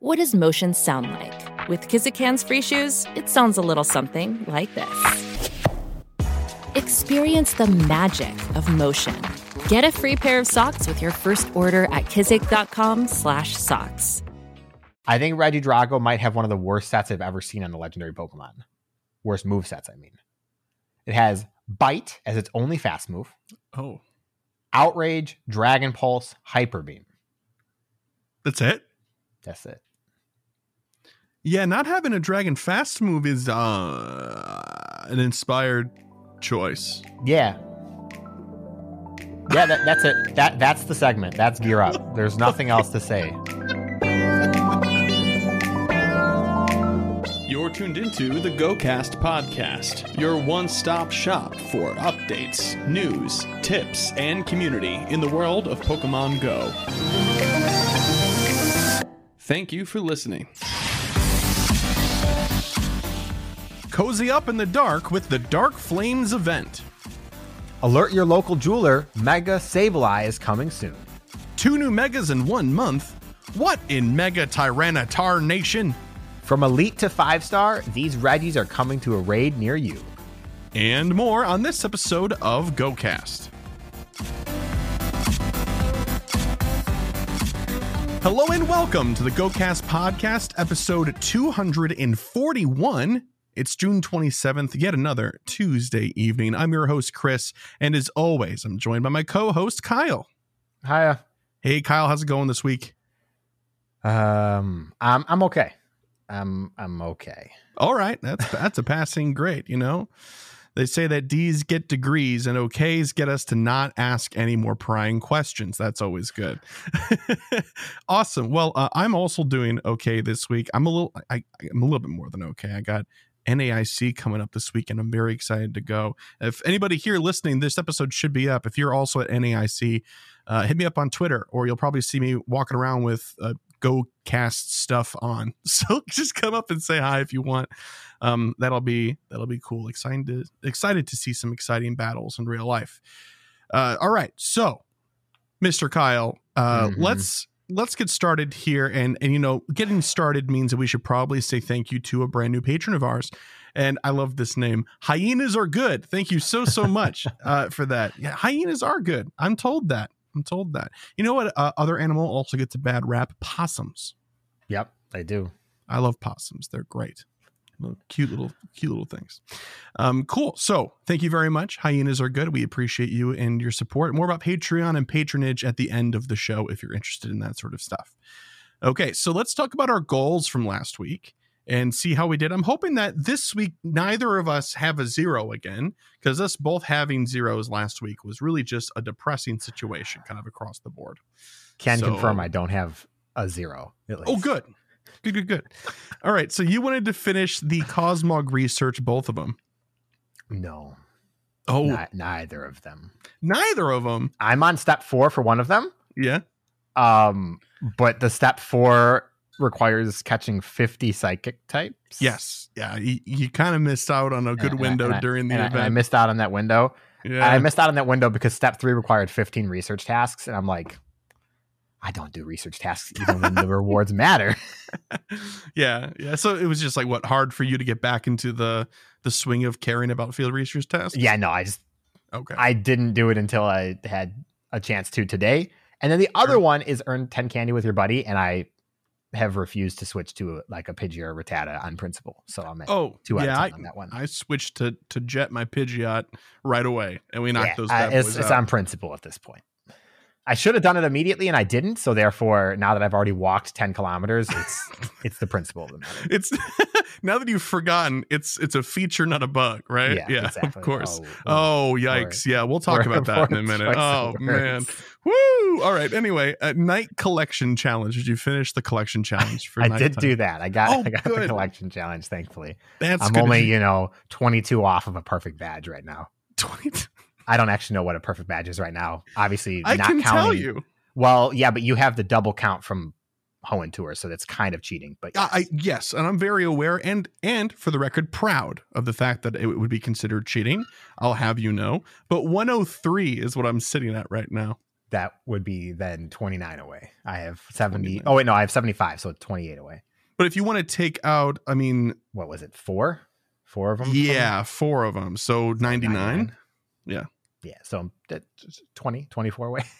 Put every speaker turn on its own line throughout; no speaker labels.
What does motion sound like? With Kizik hands-free shoes, it sounds a little something like this. Experience the magic of motion. Get a free pair of socks with your first order at kizik.com/socks.
I think Regidrago might have one of the worst sets I've ever seen on the legendary Pokemon. Worst move sets, I mean. It has Bite as its only fast move.
Oh,
Outrage, Dragon Pulse, Hyper Beam.
that's it.
That's it.
Yeah, not having a dragon fast move is uh, an inspired choice.
Yeah. Yeah, that, that's it. That that's the segment. That's gear up. There's nothing else to say.
You're tuned into the GoCast podcast, your one stop shop for updates, news, tips, and community in the world of Pokemon Go. Thank you for listening.
Cozy up in the dark with the Dark Flames event.
Alert your local jeweler. Mega Sableye is coming soon.
Two new megas in one month. What in Mega Tyranitarnation?
From elite to five star, these Regis are coming to a raid near you.
And more on this episode of GoCast. Hello and welcome to the GoCast podcast, episode 241. It's June 27th, yet another Tuesday evening. I'm your host, Chris, and as always, I'm joined by my co host, Kyle.
Hiya.
Hey, Kyle, how's it going this week?
Um, I'm I'm okay. I'm I'm okay.
All right, that's that's a passing grade, you know. They say that D's get degrees and OKs get us to not ask any more prying questions. That's always good. awesome. Well, uh, I'm also doing okay this week. I'm a little I, I'm a little bit more than okay. I got NAIC coming up this week, and I'm very excited to go. If anybody here listening, this episode should be up. If you're also at NAIC, uh, hit me up on Twitter, or you'll probably see me walking around with uh, Go Cast stuff on. So just come up and say hi if you want. Um, that'll be that'll be cool. Excited to excited to see some exciting battles in real life. Uh, all right, so Mr. Kyle, uh,
Mhm.
let's let's get started here. And and you know getting started means that we should probably say thank you to a brand new patron of ours. And i love this name. Hyenas are good. Thank you so so much uh, for that. Yeah hyenas are good. I'm told that. I'm told that. You know what uh, other animal also gets a bad rap? Possums.
Yep, they do.
i love possums. They're great cute little cute little things. Um cool. So thank you very much. Hyenas are good. We appreciate you and your support. More about patreon and patronage at the end of the show if you're interested in that sort of stuff. Okay so let's talk about our goals from last week and see how we did. I'm hoping that this week neither of us have a zero again because us both having zeros last week was really just a depressing situation kind of across the board.
Can
So-
confirm I don't have a zero.
Oh, good. Good, good, good. All right. So you wanted to finish the Cosmog research, both of them.
No,
Oh,
ni- neither of them.
neither of them.
I'm on step four for one of them.
Yeah.
Um, but the step four requires catching 50 psychic types.
Yes. Yeah. You, you kind of missed out on a good
And-
window
and I-
during the
I,
event.
and I missed out on that window.
yeah.
I missed out on that window because step three required 15 research tasks. And I'm like, I don't do research tasks even when the rewards matter.
yeah. Yeah. So it was just like what hard for you to get back into the the swing of caring about field research tasks.
Yeah, no, I just
Okay.
I didn't do it until I had a chance to today. And then the other
Sure.
one is earn 10 candy with your buddy, and I have refused to switch to uh, like a Pidgey or a Rattata on principle. So I'm at
oh,
two out
yeah.
of
I,
on that one.
I switched to to jet my Pidgeot right away, and we knocked
Yeah,
those
uh,
bad
it's, it's on principle at this point. I should have done it immediately, and I didn't. So therefore, now that I've already walked 10 kilometers, it's it's the principle of the matter.
it's now that you've forgotten, it's it's a feature, not a bug, right?
Yeah, exactly.
of course.
Oh,
Oh, yikes! Yeah, we'll talk
Or-
about that in a minute. Oh man, woo! All right. Anyway, uh, night collection challenge. Did you finish the collection challenge for?
I did do that. I got
Oh,
I got the collection challenge, thankfully.
That's
I'm
good.
only,
you-
know, 22 off of a perfect badge right now.
20
I don't actually know what a perfect badge is right now. Obviously,
I
not
can
counting.
tell you.
Well, yeah, but you have the double count from Hoenn Tour, so that's kind of cheating. But
I, I
yes.
yes, and I'm very aware and and for the record, proud of the fact that it would be considered cheating. I'll have you know. But 103 is what I'm sitting at right now.
that would be then 29 away. I have 70.
29.
Oh, wait, no, I have 75. So 28 away.
But if you want to take out, I mean,
What was it? Four? Four of them?
yeah, four of them. So 99.
99.
Yeah.
Yeah. So that's 20, 24 away.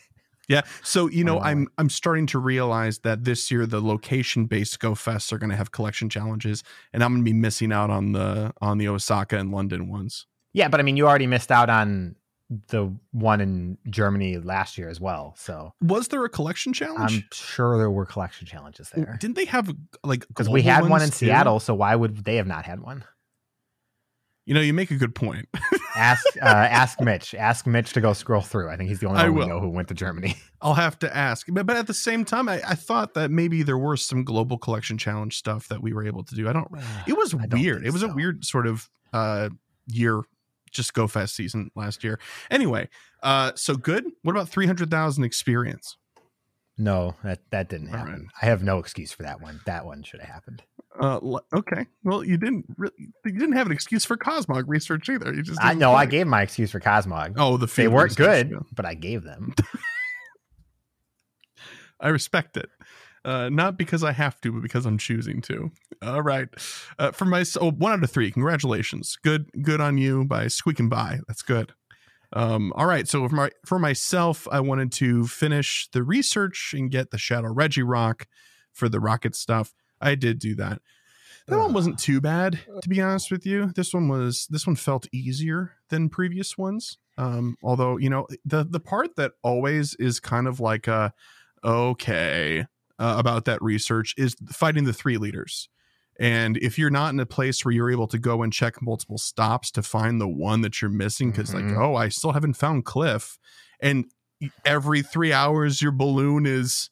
Yeah. So, you know, I'm I'm starting to realize that this year the location based Go Fests are going to have collection challenges and I'm going to be missing out on the on the Osaka and London ones.
yeah. But I mean, you already missed out on the one in Germany last year as well. So
Was there a collection challenge?
I'm sure there were collection challenges there.
Didn't they have like
Because we had one in
too?
Seattle. So why would they have not had one?
You know, you make a good point.
Ask uh, ask Mitch. Ask Mitch to go scroll through. I think he's the only
I
one we know who went to Germany.
I'll have to ask. But, but at the same time, I, I thought that maybe there were some global collection challenge stuff that we were able to do. I don't it was
don't
weird. It was a weird sort of uh year just go fest season last year. Anyway, uh so good. What about 300,000 experience?
No, that that didn't happen. I have no excuse for that one. That one should have happened.
Uh okay. Well, you didn't really you didn't have an excuse for Cosmog research either. You just
I know. I gave my excuse for Cosmog.
Oh, the
they weren't good,
yeah.
but I gave them.
I respect it. Uh, not because I have to, but because I'm choosing to. All right. Uh, for my oh, one out of three. Congratulations. Good, good on you by squeaking by. That's good. Um, all right. So for my for myself, I wanted to finish the research and get the Shadow Regirock for the rocket stuff. I did do that. That one wasn't too bad, to be honest with you. This one was this one felt easier than previous ones. Um, although you know the the part that always is kind of like a okay uh, about that research is fighting the three leaders. And if you're not in a place where you're able to go and check multiple stops to find the one that you're missing, because
Mhm.
like, oh, I still haven't found Cliff, and every three hours your balloon is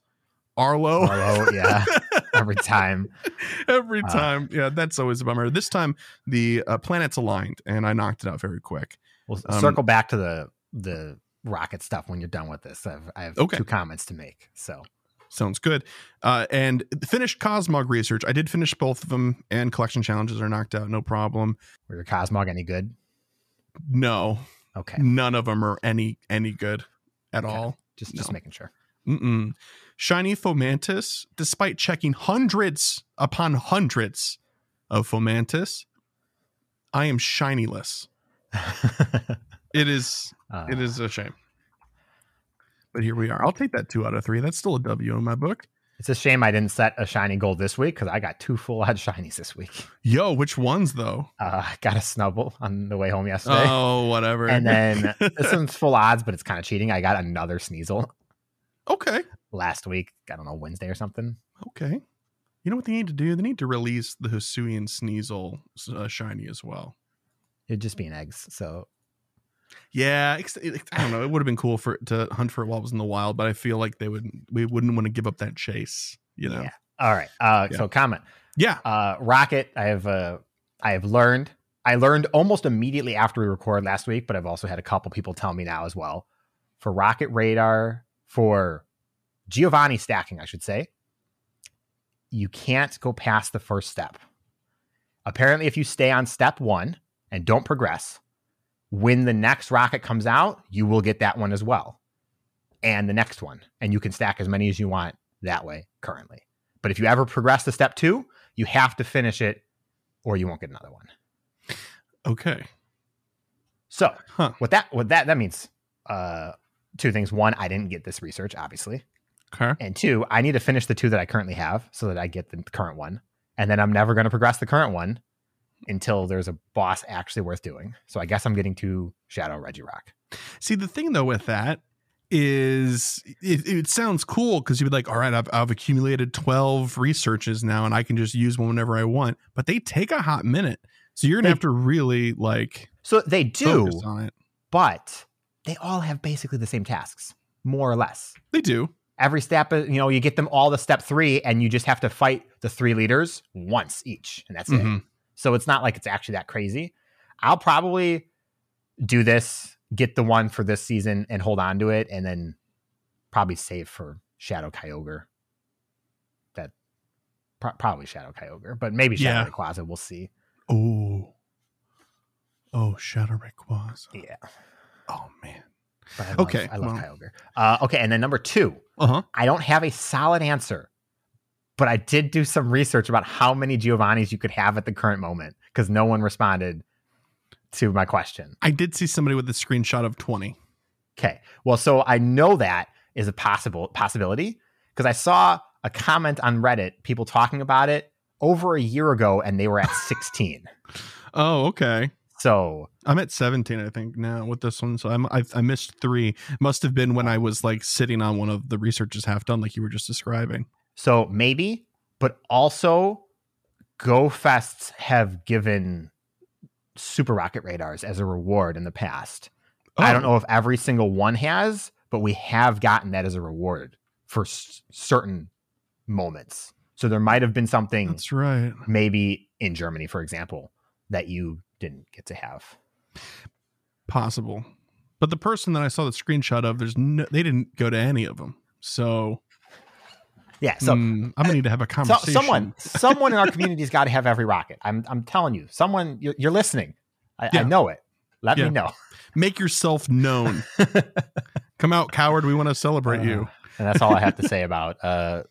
Arlo.
Arlo, yeah. Every time.
every
Uh,
time. yeah, that's always a bummer. This time the uh, planets aligned, and I knocked it out very quick.
We'll
Um,
circle back to the the rocket stuff when you're done with this. I've, I have
Okay.
two comments to make. So
Sounds good. Uh, and finished Cosmog research. I did finish both of them, and collection challenges are knocked out, no problem.
were your Cosmog any good?
No,
Okay.
none of them are any any good at
Okay.
all.
Just just
No.
making sure.
Mm-mm. Shiny Fomantis, despite checking hundreds upon hundreds of Fomantis, I am shinyless. It is
Uh,
it is a shame. But here we are. I'll take that two out of three. That's still a W in my book.
It's a shame I didn't set a shiny goal this week because I got two full odd shinies this week.
Yo, which ones though?
Uh, I got a Snubbull on the way home yesterday.
Oh, whatever.
And then this one's full odds, but it's kind of cheating. I got another Sneasel
okay,
last week. I don't know, Wednesday or something.
okay. You know what they need to do? They need to release the Hisuian Sneasel uh, shiny as well.
It'd just be an eggs. So
Yeah, I don't know. It would have been cool for to hunt for it while it was in the wild, but I feel like they would we wouldn't want to give up that chase. You know?
yeah. All right. Uh,
Yeah.
So comment.
Yeah.
Uh, Rocket. I have uh, I have learned. I learned almost immediately after we recorded last week, but I've also had a couple people tell me now as well. For Rocket Radar, for Giovanni stacking, I should say, you can't go past the first step. Apparently, if you stay on step one and don't progress, when the next rocket comes out, you will get that one as well. And the next one. And you can stack as many as you want that way currently. But if you ever progress to step two, you have to finish it or you won't get another one.
Okay.
So
Huh.
what that what that that means uh two things. One, I didn't get this research, obviously.
Okay.
And two, I need to finish the two that I currently have so that I get the current one. And then I'm never going to progress the current one until there's a boss actually worth doing. So I guess I'm getting to Shadow Regirock.
See, the thing though with that is it, it sounds cool because you'd be like, all right, I've, I've accumulated 12 researches now and I can just use one whenever I want, but they take a hot minute. So you're gonna have to really like
So they do,
focus on it.
but they all have basically the same tasks, more or less.
They do.
Every step uh, you know you get them all to step three and you just have to fight the three leaders once each and that's it
Mhm.
so it's not like it's actually that crazy i'll probably do this get the one for this season and hold on to it and then probably save for shadow kyogre that pro- probably shadow kyogre but maybe shadow
Yeah.
Rayquaza, we'll see
Oh. Oh, Shadow Rayquaza.
yeah
Oh man.
I love,
Okay,
I love
well.
Kyogre. Uh, okay, and then number two,
Uh huh.
I don't have a solid answer, but I did do some research about how many Giovannis you could have at the current moment because no one responded to my question.
I did see somebody with a screenshot of 20.
Okay. Well, so I know that is a possible possibility because I saw a comment on Reddit, people talking about it over a year ago, and they were at 16.
Oh, okay.
So
I'm at 17, I think, now with this one. So I'm, I, I missed three. Must have been when I was like sitting on one of the researches half done, like you were just describing.
so maybe, but also Go Fests have given Super Rocket radars as a reward in the past. I don't
Oh,
know if every single one has, but we have gotten that as a reward for s- certain moments. So there might have been something
That's right.
maybe in Germany, for example, that you didn't get to have.
Possible. But the person that I saw the screenshot of, there's no, they didn't go to any of them. So,
Yeah. So,
mm, I'm gonna need to have a
so
conversation.
someone, someone in our community's got to have every rocket. I'm, I'm telling you, someone, you're, you're listening. I, I know it. Let
Yeah.
me know.
make yourself known. Come out, coward. We want to celebrate you.
Uh, and that's all I have to say about uh,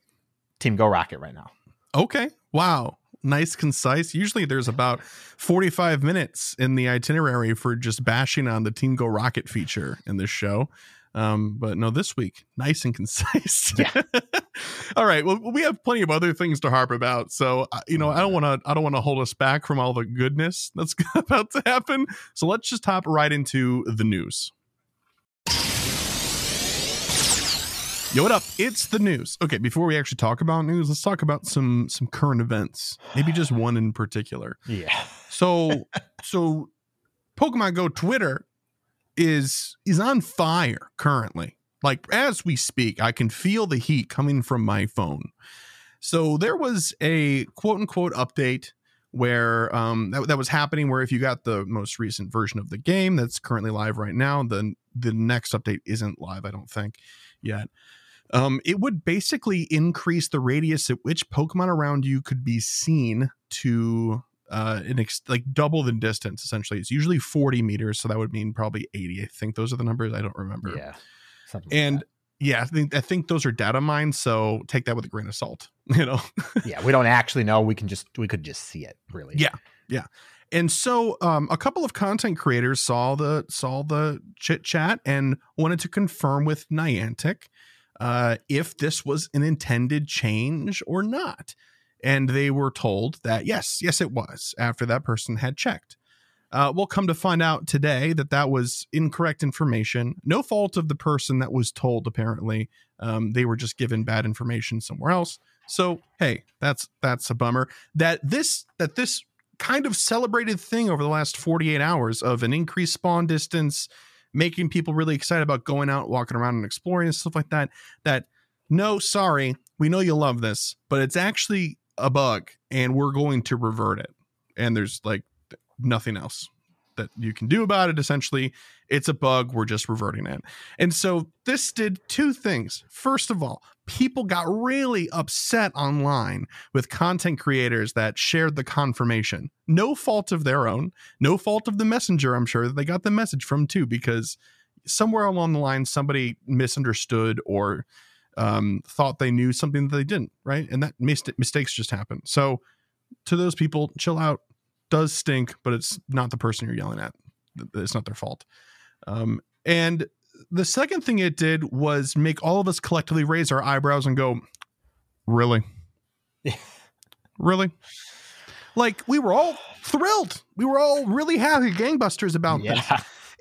Team Go Rocket right now.
Okay. Wow. Nice, concise. Usually there's about 45 minutes in the itinerary for just bashing on the Team Go Rocket feature in this show. Um, but no, this week, nice and concise.
Yeah.
all right. Well, we have plenty of other things to harp about. So, uh, you know, I don't want to, I don't want to hold us back from all the goodness that's about to happen. So let's just hop right into the news. Yo, what up? It's the news. Okay, before we actually talk about news, let's talk about some some current events. Maybe just one in particular.
Yeah.
So, so Pokemon Go Twitter is is on fire currently. Like as we speak, I can feel the heat coming from my phone. So there was a quote unquote update where um that, that was happening where if you got the most recent version of the game that's currently live right now, then the next update isn't live, I don't think, yet. Um, it would basically increase the radius at which Pokemon around you could be seen to uh an ex- like double the distance essentially it's usually 40 meters so that would mean probably 80 i think those are the numbers i don't remember
Yeah. Something like
and
that.
yeah i think i think those are data mines so take that with a grain of salt you know
yeah, we don't actually know. We can just we could just see it really.
Yeah, yeah. and so um a couple of content creators saw the saw the chit chat and wanted to confirm with niantic uh if this was an intended change or not. And they were told that yes yes it was after that person had checked. Uh, we'll come to find out today that that was incorrect information. No fault of the person that was told apparently. Um, they were just given bad information somewhere else. So hey that's that's a bummer that this that this kind of celebrated thing over the last 48 hours of an increased spawn distance making people really excited about going out walking around and exploring and stuff like that that no sorry we know you love this but it's actually a bug and we're going to revert it. And there's like nothing else that you can do about it essentially. It's a bug. We're just reverting it. And so this did two things. First of all people got really upset online with content creators that shared the confirmation. No fault of their own. No fault of the messenger i'm sure that they got the message from too because somewhere along the line somebody misunderstood or um, thought they knew something that they didn't right? And that mis- mistakes just happen. So to those people chill out does stink but it's not the person you're yelling at. It's not their fault. Um, and the second thing it did was make all of us collectively raise our eyebrows and go really? Really? Like we were all thrilled. We were all really happy gangbusters about this.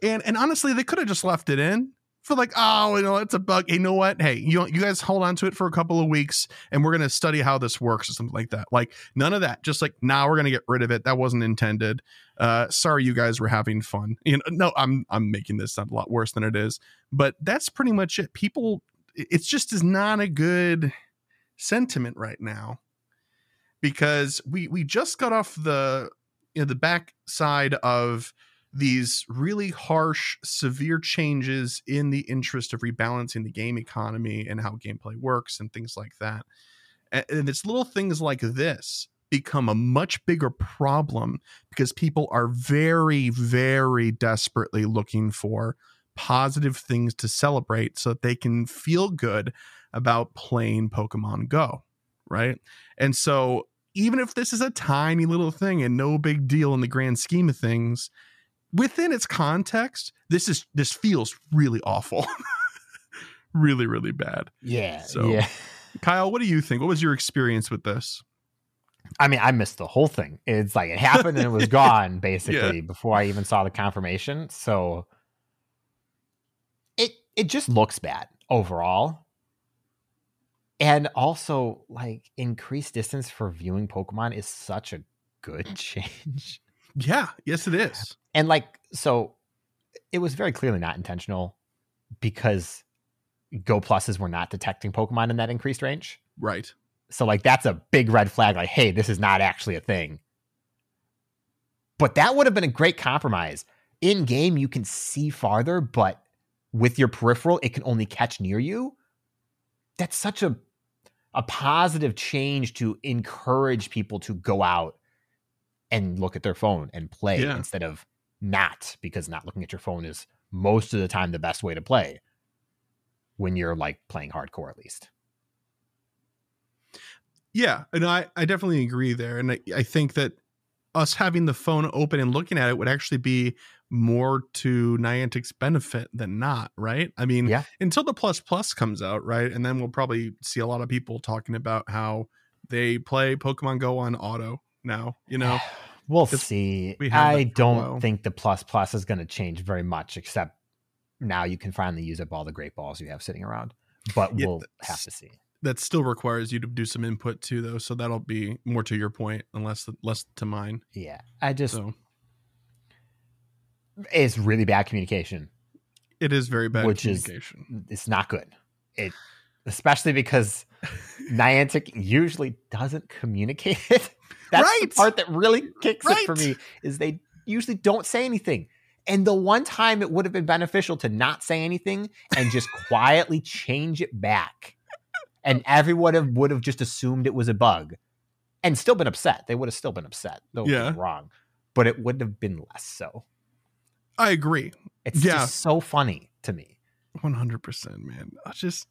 And and honestly, they could have just left it in for like, oh, you know, it's a bug. You know what? Hey, you you guys hold on to it for a couple of weeks, and we're gonna study how this works or something like that. Like none of that. Just like now, we're gonna get rid of it. That wasn't intended. Uh, sorry, you guys were having fun. You know, no, I'm I'm making this sound a lot worse than it is, but that's pretty much it. People, it's just is not a good sentiment right now because we we just got off the you know the back side of these really harsh, severe changes in the interest of rebalancing the game economy and how gameplay works and things like that. And it's little things like this become a much bigger problem because people are very, very desperately looking for positive things to celebrate so that they can feel good about playing Pokemon Go, right? And so even if this is a tiny little thing and no big deal in the grand scheme of things, within its context, this is this feels really awful. really, really bad.
Yeah.
So-
yeah.
Kyle, what do you think? What was your experience with this?
I mean, I missed the whole thing. It's like it happened and it was gone basically before I even saw the confirmation. So it it just looks bad overall. And also, like increased distance for viewing Pokemon is such a good change.
Yeah, yes, it is.
And like, so it was very clearly not intentional because Go Pluses were not detecting Pokemon in that increased range.
Right.
So like that's a big red flag. Like, hey, this is not actually a thing. But that would have been a great compromise. In game, you can see farther, but with your peripheral, it can only catch near you. That's such a a positive change to encourage people to go out and look at their phone and play
Yeah.
instead of not, because not looking at your phone is most of the time the best way to play when you're like playing hardcore at least.
Yeah, and I, I definitely agree there. And I, I think that us having the phone open and looking at it would actually be more to Niantic's benefit than not, right? I mean,
Yeah.
until the plus plus comes out, right? And then we'll probably see a lot of people talking about how they play Pokemon Go on auto now, you know?
we'll see.
we
I
that for a while.
don't think the plus plus is going to change very much, except now you can finally use up all the great balls you have sitting around. But
Yeah,
we'll have to see.
That still requires you to do some input too, though. So that'll be more to your point and less less to mine.
Yeah, I just
So
it's really bad communication.
it is very bad
Which is-
communication.
It's not good. It especially because Niantic usually doesn't communicate it. That's the
Right.
part that really kicks it for me is they usually don't say anything. And the one time it would have been beneficial to not say anything and just quietly change it back. And everyone have, would have just assumed it was a bug and still been upset. They would have still been upset. Though
Yeah.
wrong. But it wouldn't have been less so.
I agree.
It's
Yeah.
just so funny to me.
One hundred percent, man. Uh, Just,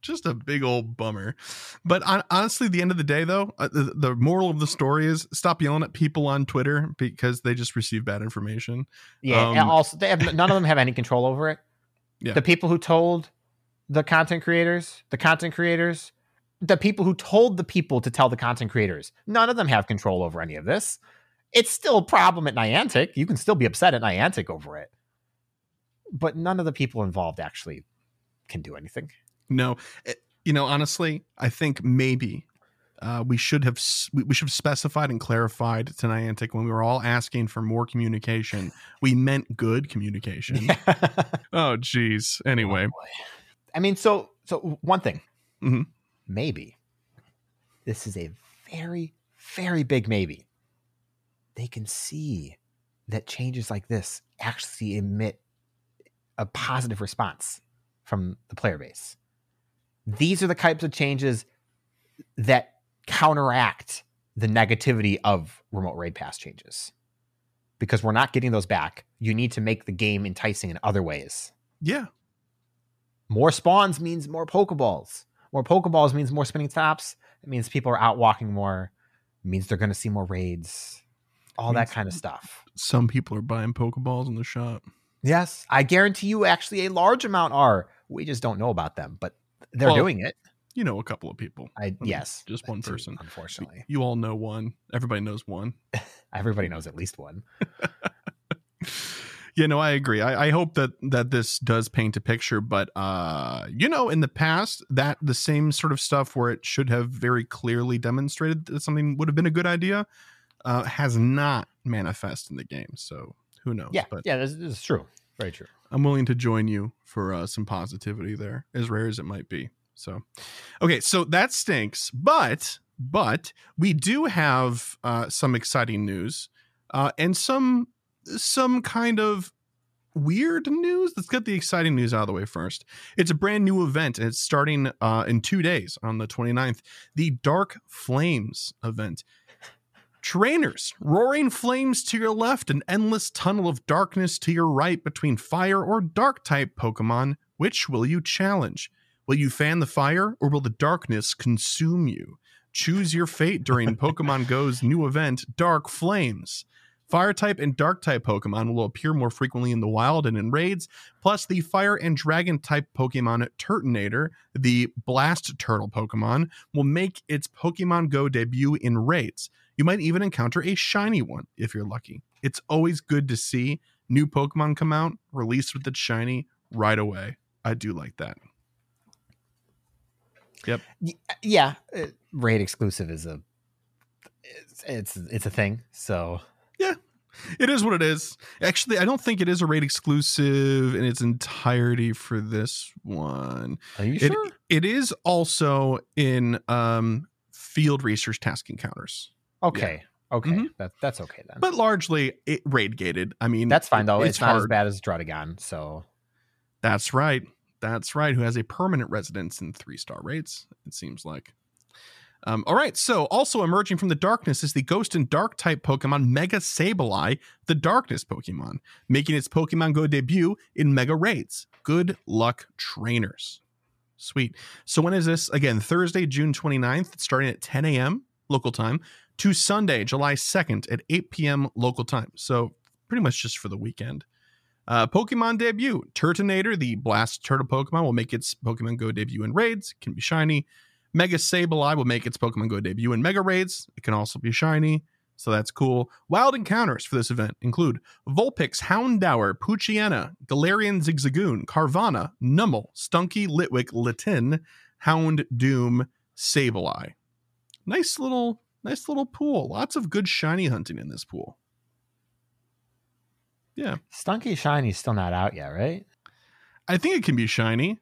just a big old bummer. But honestly, the end of the day, though, uh, the, moral of the story is stop yelling at people on Twitter because they just receive bad information.
Yeah, and
Um,
also they have none of them have any control over it.
Yeah.
The people who told the content creators, the content creators, the people who told the people to tell the content creators, none of them have control over any of this. It's still a problem at Niantic. You can still be upset at Niantic over it. But none of the people involved actually can do anything.
No, eh, you know, honestly, I think maybe uh, we should have we we should have specified and clarified to Niantic when we were all asking for more communication. We meant good communication. oh, geez. Anyway,
I mean, so so one thing,
Mhm.
maybe this is a very very big maybe. They can see that changes like this actually emit a positive response from the player base. These are the types of changes that counteract the negativity of remote raid pass changes. Because we're not getting those back, you need to make the game enticing in other ways.
yeah,
More spawns means more Pokeballs. More Pokeballs means more spinning tops. It means people are out walking more. It means they're going to see more raids. All that kind of stuff.
some people are buying Pokeballs in the shop.
Yes, I guarantee you, actually, a large amount are. We just don't know about them, but they're
Well,
doing it.
You know, a couple of people.
I
mean,
yes,
just one person.
Unfortunately,
You all know one. Everybody knows one.
everybody knows at least one.
you know, I agree. I, I hope that that this does paint a picture, but uh, you know, in the past, that the same sort of stuff where it should have very clearly demonstrated that something would have been a good idea, uh, has not manifest in the game. So who knows?
Yeah,
but
yeah, this is true. Very true.
I'm willing to join you for uh, some positivity there, as rare as it might be. So, okay, so that stinks, but but we do have uh, some exciting news uh, and some some kind of weird news. Let's get the exciting news out of the way first. It's a brand new event, and it's starting uh, in two days on the 29th. The Dark Flames event. Trainers, roaring flames to your left, an endless tunnel of darkness to your right between fire or dark type Pokemon. Which will you challenge? Will you fan the fire or will the darkness consume you? Choose your fate during Pokemon Go's new event, Dark Flames. Fire type and dark type Pokemon will appear more frequently in the wild and in raids. Plus, the fire and dragon type Pokemon Turtonator, the blast turtle Pokemon, will make its Pokemon Go debut in raids. You might even encounter a shiny one if you're lucky. It's always good to see new Pokemon come out, released with its shiny right away. I do like that. Yep.
Yeah, uh, raid exclusive is a it's it's, it's a thing. So yeah,
It is what it is. Actually, I don't think it is a raid exclusive in its entirety for this one.
are you
It-
sure?
It is also in um, field research task encounters,
Okay, okay,
Mhm.
that that's okay then.
but largely it raid gated. I mean,
that's fine though.
it-
It's, not as bad as Druddigon. So
That's right. That's right. Who has a permanent residence in three star raids, it seems like. Um, all right. So, also emerging from the darkness is the ghost and dark type Pokemon Mega Sableye, the darkness Pokemon, making its Pokemon Go debut in Mega Raids. Good luck, trainers. Sweet. So, when is this? Again, Thursday, June 29th, starting at 10 a.m. local time, to Sunday, July 2nd at 8 p.m. local time. So, pretty much just for the weekend. Uh, Pokemon debut. Turtonator, the blast turtle Pokemon, will make its Pokemon Go debut in raids. Can be shiny. Mega Sableye will make its Pokemon Go debut in Mega Raids. It can also be shiny. So that's cool. Wild encounters for this event include Vulpix, Houndour, Poochyena, Galarian Zigzagoon, Carvanha, Numel, Stunky, Litwick, Litten, Hound Doom, Sableye. Nice little, nice little pool. Lots of good shiny hunting in this pool. Yeah.
Stunky Shiny's still not out yet, right?
I think it can be shiny,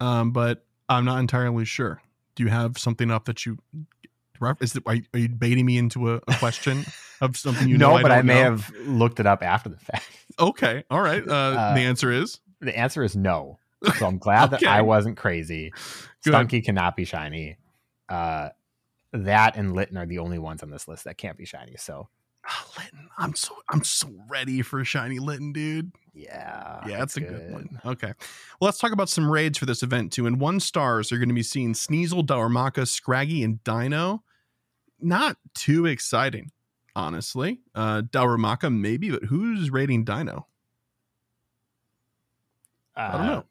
um, but I'm not entirely sure. Do you have something up that you? Is it, are, you, baiting me into a, a question of something you
no,
know?
but I
don't
may
know?
have looked it up after the fact.
Okay, all right. Uh,
Uh,
the answer is
The answer is no. So I'm glad
Okay.
that I wasn't crazy.
Good.
Stunky cannot be shiny. Uh, that and Litten are the only ones on this list that can't be shiny. So
Litten. I'm so I'm so ready for shiny Litten, dude.
yeah,
yeah, that's a good one. Okay. Well, let's talk about some raids for this event too. In one stars, you're going to be seeing Sneasel, Darumaka, Scraggy, and Deino. Not too exciting, honestly. Uh maybe, but who's raiding Deino? I don't know.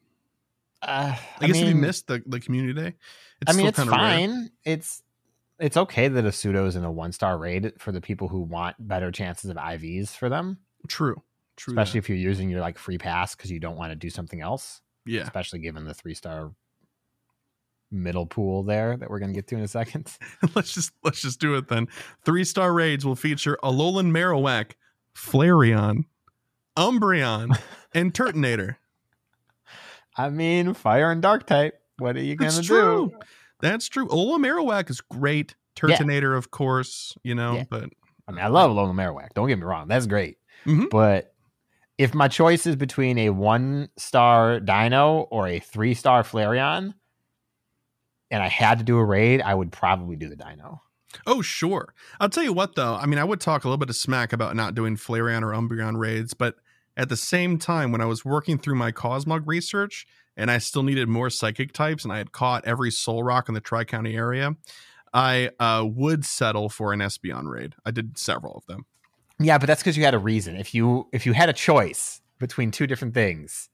Uh,
I, guess if you missed the, the community day,
I mean, it's
kinda rare.
fine. It's it's okay that a pseudo is in a one star raid for the people who want better chances of IVs for them,
True. True.
especially if you're using your like free pass because you don't want to do something else.
yeah.
Especially given the three star middle pool there that we're gonna get to in a second.
let's just let's just do it then. Three star raids will feature Alolan Marowak, Flareon, Umbreon, and Turtonator.
I mean, fire and dark type. What are you gonna do?
That's true. Alolan Marowak is great. Turtonator, of course, you know,
Yeah.
but
I mean, I love Alolan Marowak. Don't get me wrong, that's great.
Mhm.
But if my choice is between a one star Deino or a three star Flareon, and I had to do a raid, I would probably do the Deino.
oh sure. I'll tell you what though. I mean, I would talk a little bit of smack about not doing Flareon or Umbreon raids, but at the same time, when I was working through my Cosmog research and I still needed more psychic types and I had caught every soul rock in the Tri County area, I uh, would settle for an Espeon raid. I did several of them.
Yeah, but that's because you had a reason. If you if you had a choice between two different things,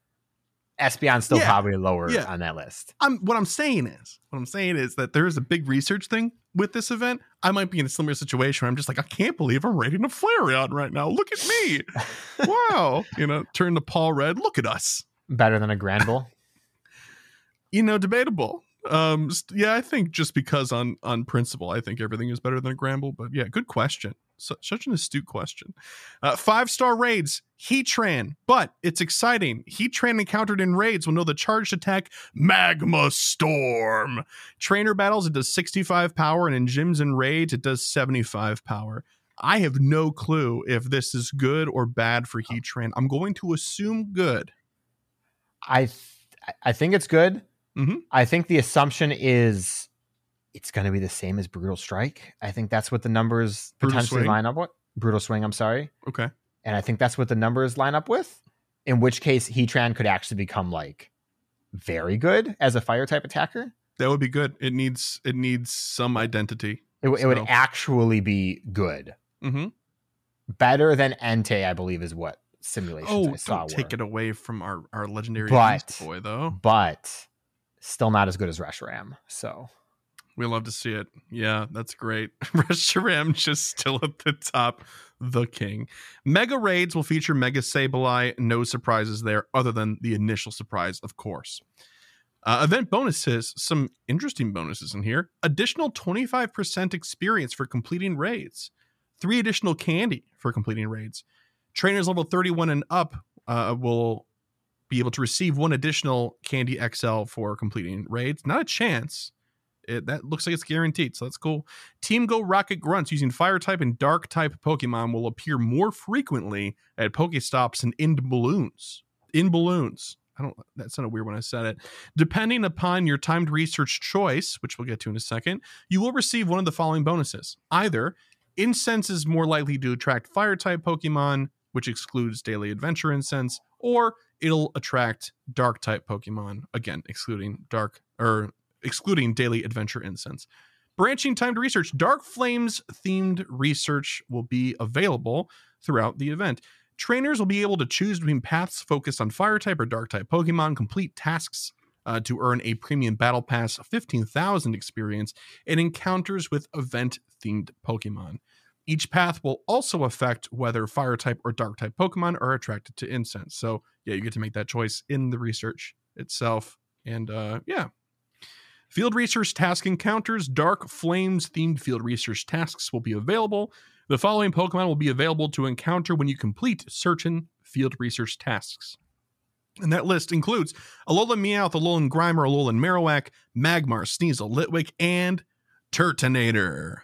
Espeon's still
Yeah,
probably lower
yeah.
on that list.
I'm what I'm saying is what I'm saying is that there is a big research thing with this event. I might be in a similar situation where I'm just like, I can't believe I'm raiding a Flareon right now. Look at me. wow. You know, turn to Paul Red. Look at us.
Better than a Granville.
You know, debatable. Um yeah, I think just because on on principle, I think everything is better than a Gramble. But yeah, good question. Su- such an astute question. Uh, five star raids, Heatran, but it's exciting. Heatran encountered in raids will know the charged attack Magma Storm. Trainer battles, it does 65 power, and in gyms and raids, it does 75 power. I have no clue if this is good or bad for Heatran. I'm going to assume good.
I th- I think it's good.
Mhm.
I think the assumption is it's going to be the same as Brutal Strike. I think that's what the numbers
Brutal
potentially
Swing?
line up with. Brutal Swing, I'm sorry.
Okay.
And I think that's what the numbers line up with. In which case, Heatran could actually become like very good as a fire type attacker.
That would be good. It needs it needs some identity.
It, w- it would actually be good.
Mm-hmm.
Better than Entei, I believe, is what simulations
Oh,
I saw
don't take it away from our our legendary
But-
Beast boy though.
But still not as good as Reshiram. So
We love to see it. Yeah, that's great. Reshiram just still at the top, the king. Mega raids will feature Mega Sableye. No surprises there, other than the initial surprise, of course. Uh, event bonuses, some interesting bonuses in here. Additional 25% experience for completing raids. Three additional candy for completing raids. Trainers level 31 and up uh, will be able to receive one additional candy XL for completing raids. Not a chance. It, that looks like it's guaranteed, so that's cool. Team Go Rocket Grunts using Fire type and Dark type Pokemon will appear more frequently at Pokestops and in balloons. In balloons. I don't. That sounded weird when I said it. Depending upon your timed research choice, which we'll get to in a second, you will receive one of the following bonuses. Either Incense is more likely to attract Fire type Pokemon, which excludes Daily Adventure Incense, or it'll attract Dark type Pokemon, again excluding Dark or excluding daily adventure incense. Branching timed research, Dark Flames themed research will be available throughout the event. Trainers will be able to choose between paths focused on fire type or dark type Pokemon, complete tasks uh, to earn a premium battle pass, 15,000 experience, and encounters with event themed Pokemon. Each path will also affect whether fire type or dark type Pokemon are attracted to incense. So, yeah, you get to make that choice in the research itself. And uh, yeah, Field research task encounters, dark flames themed field research tasks will be available. The following Pokemon will be available to encounter when you complete certain field research tasks. And that list includes Alolan Meowth, Alolan Grimer, Alolan Marowak, Magmar, Sneasel, Litwick, and Turtonator.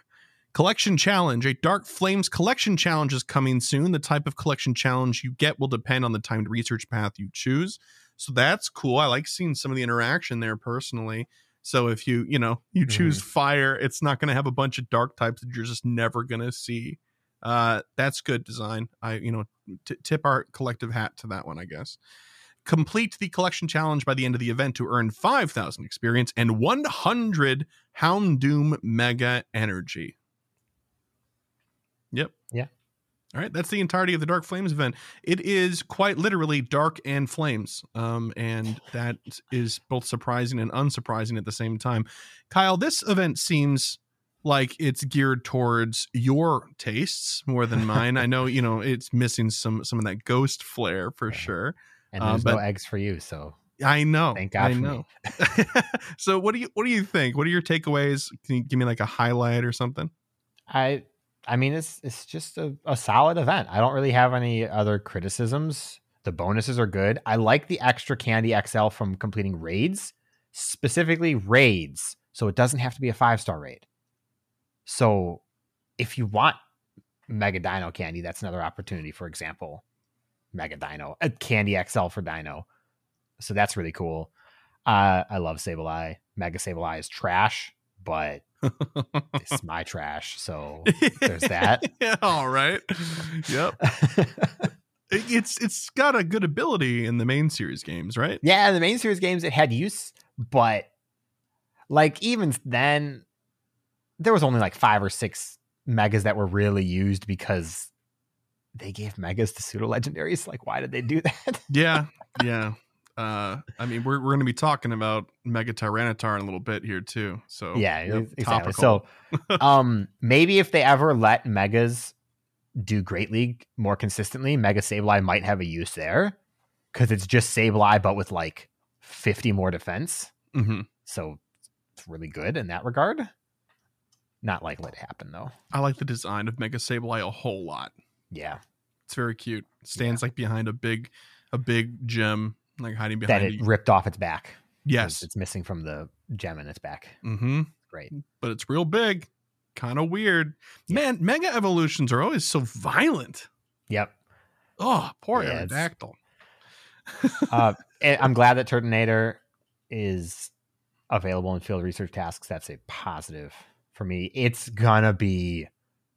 Collection Challenge. A Dark Flames collection challenge is coming soon. The type of collection challenge you get will depend on the timed research path you choose. So that's cool. I like seeing some of the interaction there personally. So if you, you know, you choose fire, it's not going to have a bunch of dark types that you're just never going to see. Uh, that's good design. I, you know, t- tip our collective hat to that one, I guess. Complete the collection challenge by the end of the event to earn 5,000 experience and 100 Houndoom Mega Energy. Yep.
Yeah.
All right, that's the entirety of the Dark Flames event. It is quite literally dark and flames, um, and that is both surprising and unsurprising at the same time. Kyle, this event seems like it's geared towards your tastes more than mine. I know you know it's missing some some of that ghost flair for
Right.
sure.
and
Uh,
there's no eggs for you. So
I know.
Thank God
I
for me.
know. so what do you what do you think? What are your takeaways? Can you give me like a highlight or something?
I I mean it's it's just a, a solid event. I don't really have any other criticisms. The bonuses are good. I like the extra candy XL from completing raids, specifically raids, so it doesn't have to be a five star raid. So if you want Mega Deino candy, that's another opportunity. For example, Mega Deino, a candy XL for Deino. So that's really cool. Uh, I love Sableye. Mega Sableye is trash, but it's my trash. So there's that.
yeah, all right. Yep. It's it's got a good ability in the main series games, right?
yeah, in the main series games it had use, but like even then, there was only like five or six megas that were really used because they gave megas to pseudo legendaries. Like, why did they do that?
Yeah. Yeah. Uh, I mean, we're we're going to be talking about Mega Tyranitar in a little bit here too. So
yeah,
yep,
exactly. So, um, maybe if they ever let megas do Great League more consistently, Mega Sableye might have a use there because it's just Sableye but with like fifty more defense.
Mhm.
So it's really good in that regard. Not likely to happen though.
I like the design of Mega Sableye a whole lot.
Yeah,
It's very cute. Stands like behind a big a big gem, like hiding
that
behind.
it
a-
ripped off its back.
yes.
it's missing from the gem in its back.
Mm-hmm.
Great.
But it's real big. Kind of weird. Man, Mega Evolutions are always so violent.
Yep.
Oh, poor
Yeah,
Aerodactyl.
Uh, I'm glad that Turtonator is available in field research tasks, that's a positive for me. It's gonna be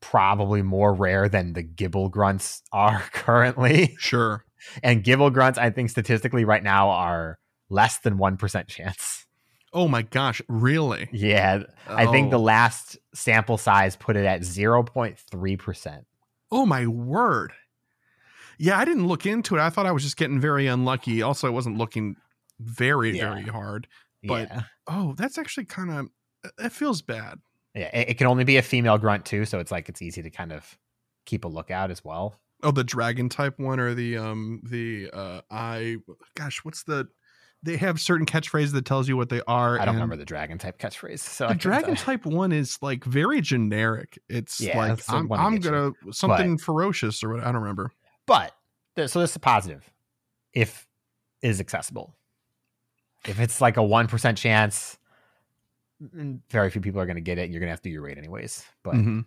probably more rare than the Gible grunts are currently.
Sure.
And Gible grunts, I think statistically right now are less than 1% chance.
Oh my gosh, really?
Yeah. I think the
Oh.
last sample size put it at 0.3%.
Oh my word. Yeah, I didn't look into it. I thought I was just getting very unlucky. Also, I wasn't looking very,
Yeah.
very hard. But-
yeah.
Oh, that's actually kind of it feels bad.
Yeah. It, it can only be a female grunt too. So it's like it's easy to kind of keep a lookout as well.
Oh, the dragon type one or the um the uh I gosh, what's the they have certain catchphrases that tells you what they are.
I don't remember the dragon type catchphrase. So
The dragon
tell.
type one is like very generic. It's
Yeah,
like I'm, I'm gonna something ferocious or what I don't remember.
But so this is a positive if is accessible. If it's like a 1% chance, mm, very few people are going to get it. And you're going to have to do your rate anyways. But
Mhm.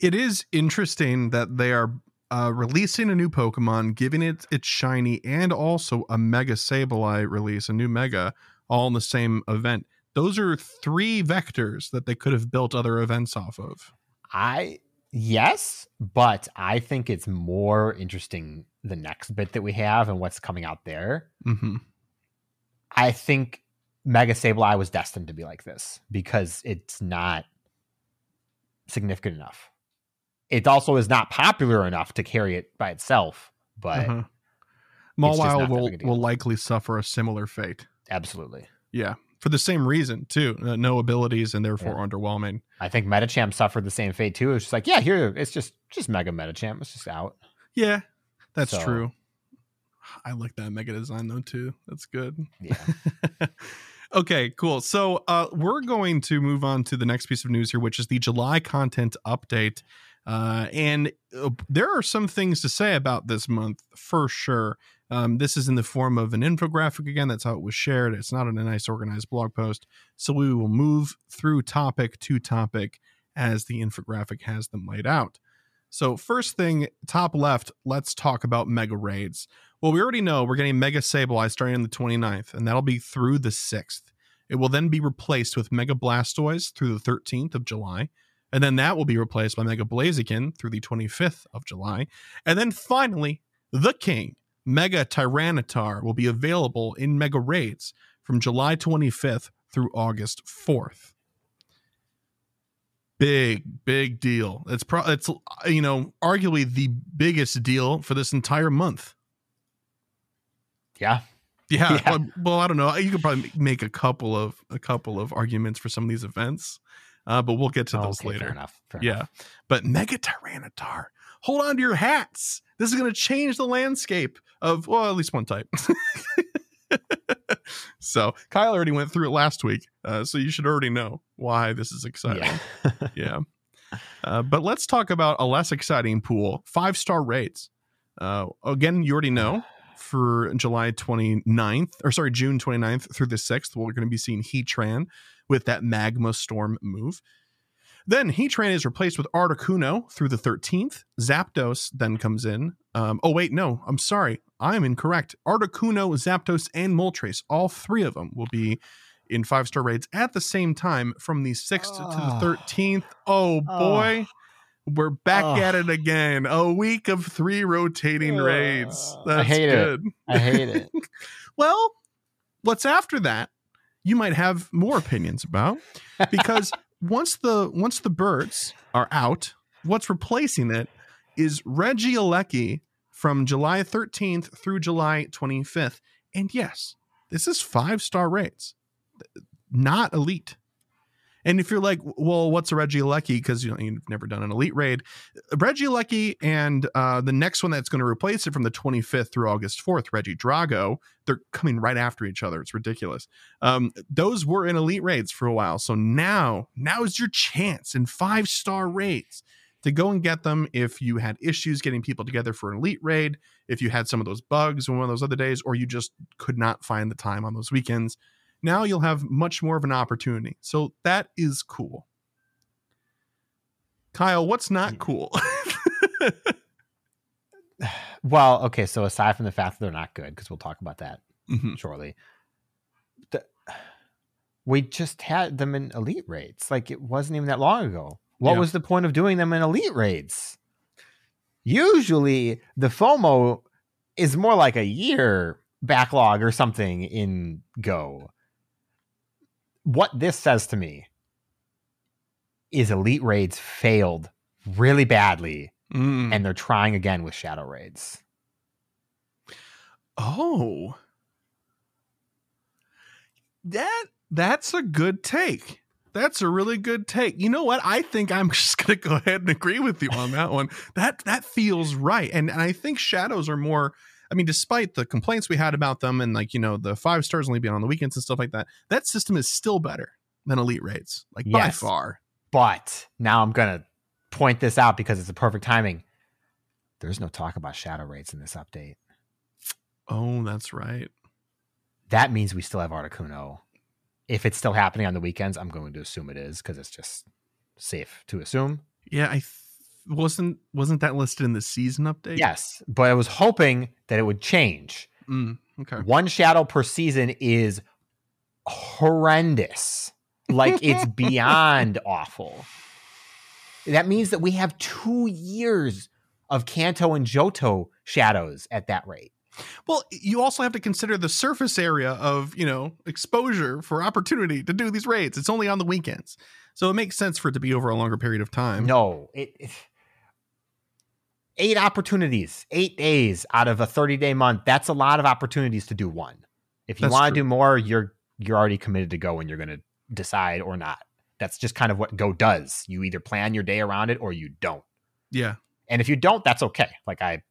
It is interesting that they are uh, releasing a new Pokemon, giving it its shiny, and also a Mega Sableye release, a new Mega, all in the same event. Those are three vectors that they could have built other events off of.
I, yes, but I think it's more interesting the next bit that we have and what's coming out there.
hmm
I think Mega Sableye was destined to be like this because it's not significant enough. It also is not popular enough to carry it by itself, but
Uh-huh. Mawile will,
big a deal.
will likely suffer a similar fate.
absolutely.
Yeah, for the same reason too. Uh, no abilities and therefore
Yeah.
underwhelming.
I think Medicham suffered the same fate too. It's just like, yeah, here it's just just Mega Medicham. It's just out.
Yeah, that's
So-
true. I like that mega design though too. That's good.
Yeah.
okay, cool. So uh, we're going to move on to the next piece of news here, which is the July content update. Uh, and uh, there are some things to say about this month for sure. Um, this is in the form of an infographic again. That's how it was shared. It's not in a nice organized blog post. So we will move through topic to topic as the infographic has them laid out. So, first thing, top left, let's talk about mega raids. Well, we already know we're getting Mega Sableye starting on the 29th, and that'll be through the 6th. It will then be replaced with Mega Blastoise through the 13th of July. And then that will be replaced by Mega Blaziken through the 25th of July. And then finally, the King, Mega Tyranitar, will be available in Mega Raids from July 25th through August 4th. Big, big deal. It's pro it's you know, arguably the biggest deal for this entire month.
Yeah.
Yeah,
Yeah.
Well, well, I don't know. You could probably make a couple of a couple of arguments for some of these events, uh, but we'll get to those
Okay,
later.
Fair enough. fair
Yeah,
enough.
but Mega Tyranitar, hold on to your hats. This is going to change the landscape of well, at least one type. so Kyle already went through it last week, uh, so you should already know why this is exciting.
Yeah.
yeah. Uh, but let's talk about a less exciting pool five star raids. Uh, again, you already know for July 29th, or sorry, June 29th through the 6th, we're going to be seeing Heatran with that Magma Storm move. Then Heatran is replaced with Articuno through the 13th. Zapdos then comes in. Um, oh, wait, no, I'm sorry. I'm incorrect. Articuno, Zapdos, and Moltres, all three of them will be in five star raids at the same time from the 6th to
Oh.
the 13th. Oh, boy. We're back
Oh.
at it again. A week of three rotating raids.
Uh, I
That's
hate it. I hate it.
Well, what's after that? You might have more opinions about because once the once the birds are out, what's replacing it is Regieleki from July 13th through July 25th. And yes, this is five star rates, not elite. And if you're like, well, what's a Regieleki? Because you know you've never done an elite raid, Regieleki and uh, the next one that's going to replace it from the 25th through August 4th, Regidrago, they're coming right after each other. It's ridiculous. Um, those were in elite raids for a while. So now, now is your chance in five star raids to go and get them if you had issues getting people together for an elite raid, if you had some of those bugs on one of those other days, or you just could not find the time on those weekends. Now you'll have much more of an opportunity. So that is cool. Kyle, what's not cool?
well, okay. So aside from the fact that they're not good, because we'll talk about that
Mhm.
shortly, the, we just had them in elite raids. Like it wasn't even that long ago. What
Yeah.
was the point of doing them in elite raids? Usually the FOMO is more like a year backlog or something in Go. What this says to me is elite raids failed really badly
Mm.
and they're trying again with shadow raids.
Oh. That that's a good take. That's a really good take. You know what? I think I'm just going to go ahead and agree with you on that one. That that feels right. And, and I think shadows are more I mean despite the complaints we had about them and like, you know, the 5 stars only being on the weekends and stuff like that. That system is still better than elite raids. Like by far.
But now I'm going to point this out because it's the perfect timing. There's no talk about shadow raids in this update.
Oh, that's right.
That means we still have Articuno. If it's still happening on the weekends, I'm going to assume it is because it's just safe to assume.
Yeah, I th- wasn't wasn't that listed in the season update?
Yes, but I was hoping that it would change.
Mm, okay.
One shadow per season is horrendous. Like it's beyond awful. That means that we have two years of Kanto and Johto shadows at that rate.
Well, you also have to consider the surface area of, you know, exposure for opportunity to do these raids. It's only on the weekends. So it makes sense for it to be over a longer period of time.
No, it, it eight opportunities, eight days out of a 30 day month. That's a lot of opportunities to do one. If you want to do more, you're you're already committed to go and you're gonna decide or not. That's just kind of what Go does. You either plan your day around it or you don't.
Yeah.
And if you don't, that's okay. Like I,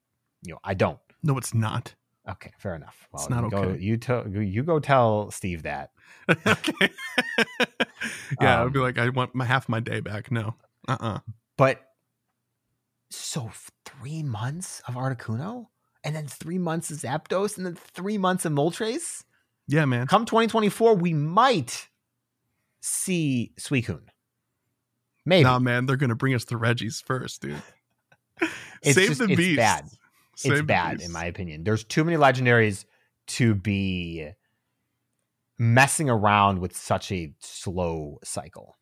you know, I don't.
No, it's not.
Okay, fair enough. Well,
It's not
you go,
okay.
You tell you go tell Steve that.
okay. yeah, I'd be
Um,
like, I want my half my day back. No. Uh uh
But so three months of Articuno, and then three months of Zapdos, and then three months of Moltres.
Yeah, man.
Come 2024, we might see Suicune. Maybe
Nah, man, they're gonna bring us the Regis first, dude.
It's
Save
just-
the
it's bad.
Save
it's bad
beast.
in my opinion. There's too many legendaries to be messing around with such a slow cycle.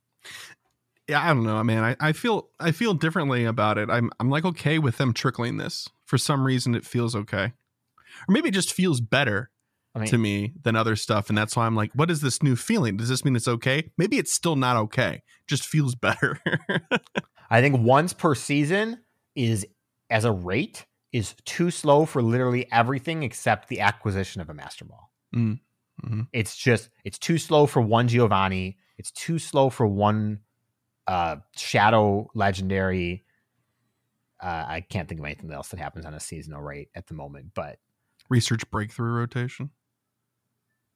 Yeah, I don't know, man. I, I feel I feel differently about it. I'm I'm like okay with them trickling this. For some reason it feels okay. Or maybe it just feels better
I mean,
to me than other stuff. And that's why I'm like, what is this new feeling? Does this mean it's okay? Maybe it's still not okay. Just feels better.
I think once per season is as a rate is too slow for literally everything except the acquisition of a master ball.
Mm, mhm.
It's just it's too slow for one Giovanni. It's too slow for one uh shadow legendary. Uh, I can't think of anything else that happens on a seasonal rate at the moment, but
Research breakthrough rotation.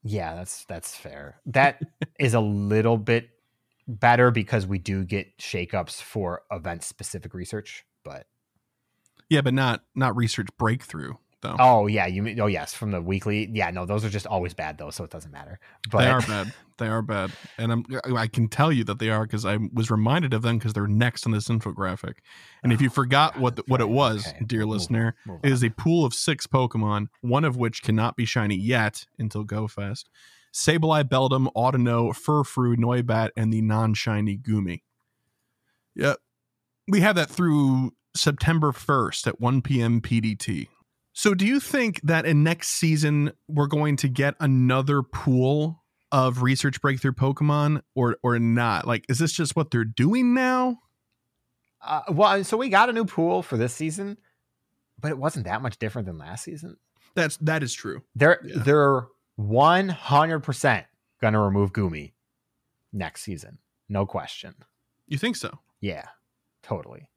yeah, that's that's fair. That is a little bit better because we do get shakeups for event specific research, but
Yeah, but not not research breakthrough though.
Oh yeah, you mean oh yes, from the weekly. Yeah, no, those are just always bad though, so it doesn't matter. But
they are bad. They are bad, and I'm uh, I can tell you that they are because I was reminded of them because they're next on this infographic. And if you
Oh,
forgot
God,
what the, what it was,
Okay,
dear
move on,
listener,
move
it is a pool of six Pokemon, one of which cannot be shiny yet until GoFest. Sableye, Beldum, Audino, Furfrou, Noibat, and the non-shiny Goomy. Yep. We have that through September 1st at 1 p.m. PDT. So do you think that in next season we're going to get another pool of research breakthrough Pokemon or or not? Like is this just what they're doing now?
Uh, well, so we got a new pool for this season, but it wasn't that much different than last season.
That's that is true.
They're
Yeah.
they're one hundred percent gonna remove Goomy next season, no question.
You think so?
Yeah, totally.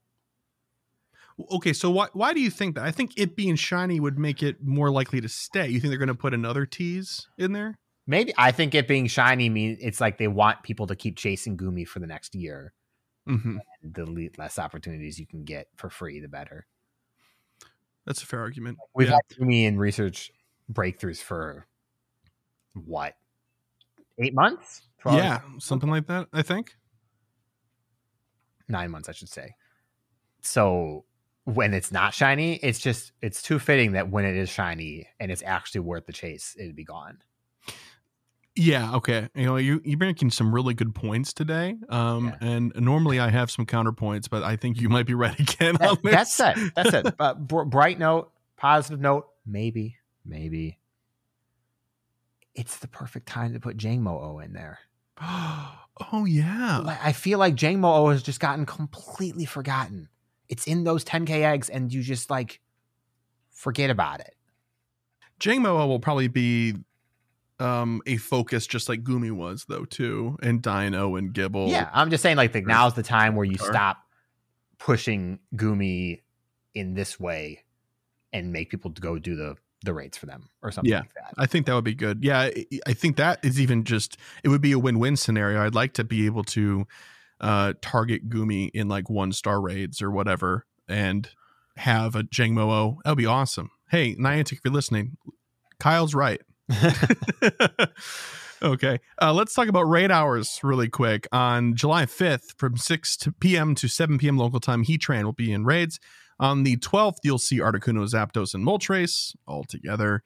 Okay, so why why do you think that? I think it being shiny would make it more likely to stay. You think they're going to put another tease in there?
Maybe I think it being shiny means it's like they want people to keep chasing Goomy for the next year.
Mm-hmm.
The le- less opportunities you can get for free, the better.
That's a fair argument.
We've
Yeah.
had Goomy in research breakthroughs for what? Eight months? 12?
yeah, something like that. I think.
Nine months, I should say. So when it's not shiny, it's just it's too fitting that when it is shiny and it's actually worth the chase, it'd be gone.
Yeah, okay. You know, you you're making some really good points today. Um,
Yeah.
and normally I have some counterpoints, but I think you might be right again on
That-
this.
that's it. That's it. Br- bright note, positive note, maybe, maybe. It's the perfect time to put Jang Mo in there.
oh yeah.
I feel like Jang Mo has just gotten completely forgotten. It's in those 10k eggs, and you just like forget about it.
Jangmo-o will probably be um a focus just like Goomy was though too, and Deino and Gible.
Yeah, I'm just saying, like, the, now's the time where you stop pushing Goomy in this way and make people go do the the rates for them or something
Yeah.
like that.
I think that would be good. Yeah, I- I think that is even just it would be a win-win scenario. I'd like to be able to uh target Goomy in like one star raids or whatever and have a Jangmo. That would be awesome. Hey, Niantic, if you're listening, Kyle's right. okay. Uh, let's talk about raid hours really quick. On July 5th, from 6 to p.m. to 7 p.m. local time, Heatran will be in raids. On the 12th, you'll see Articuno, Zapdos, and Moltres all together.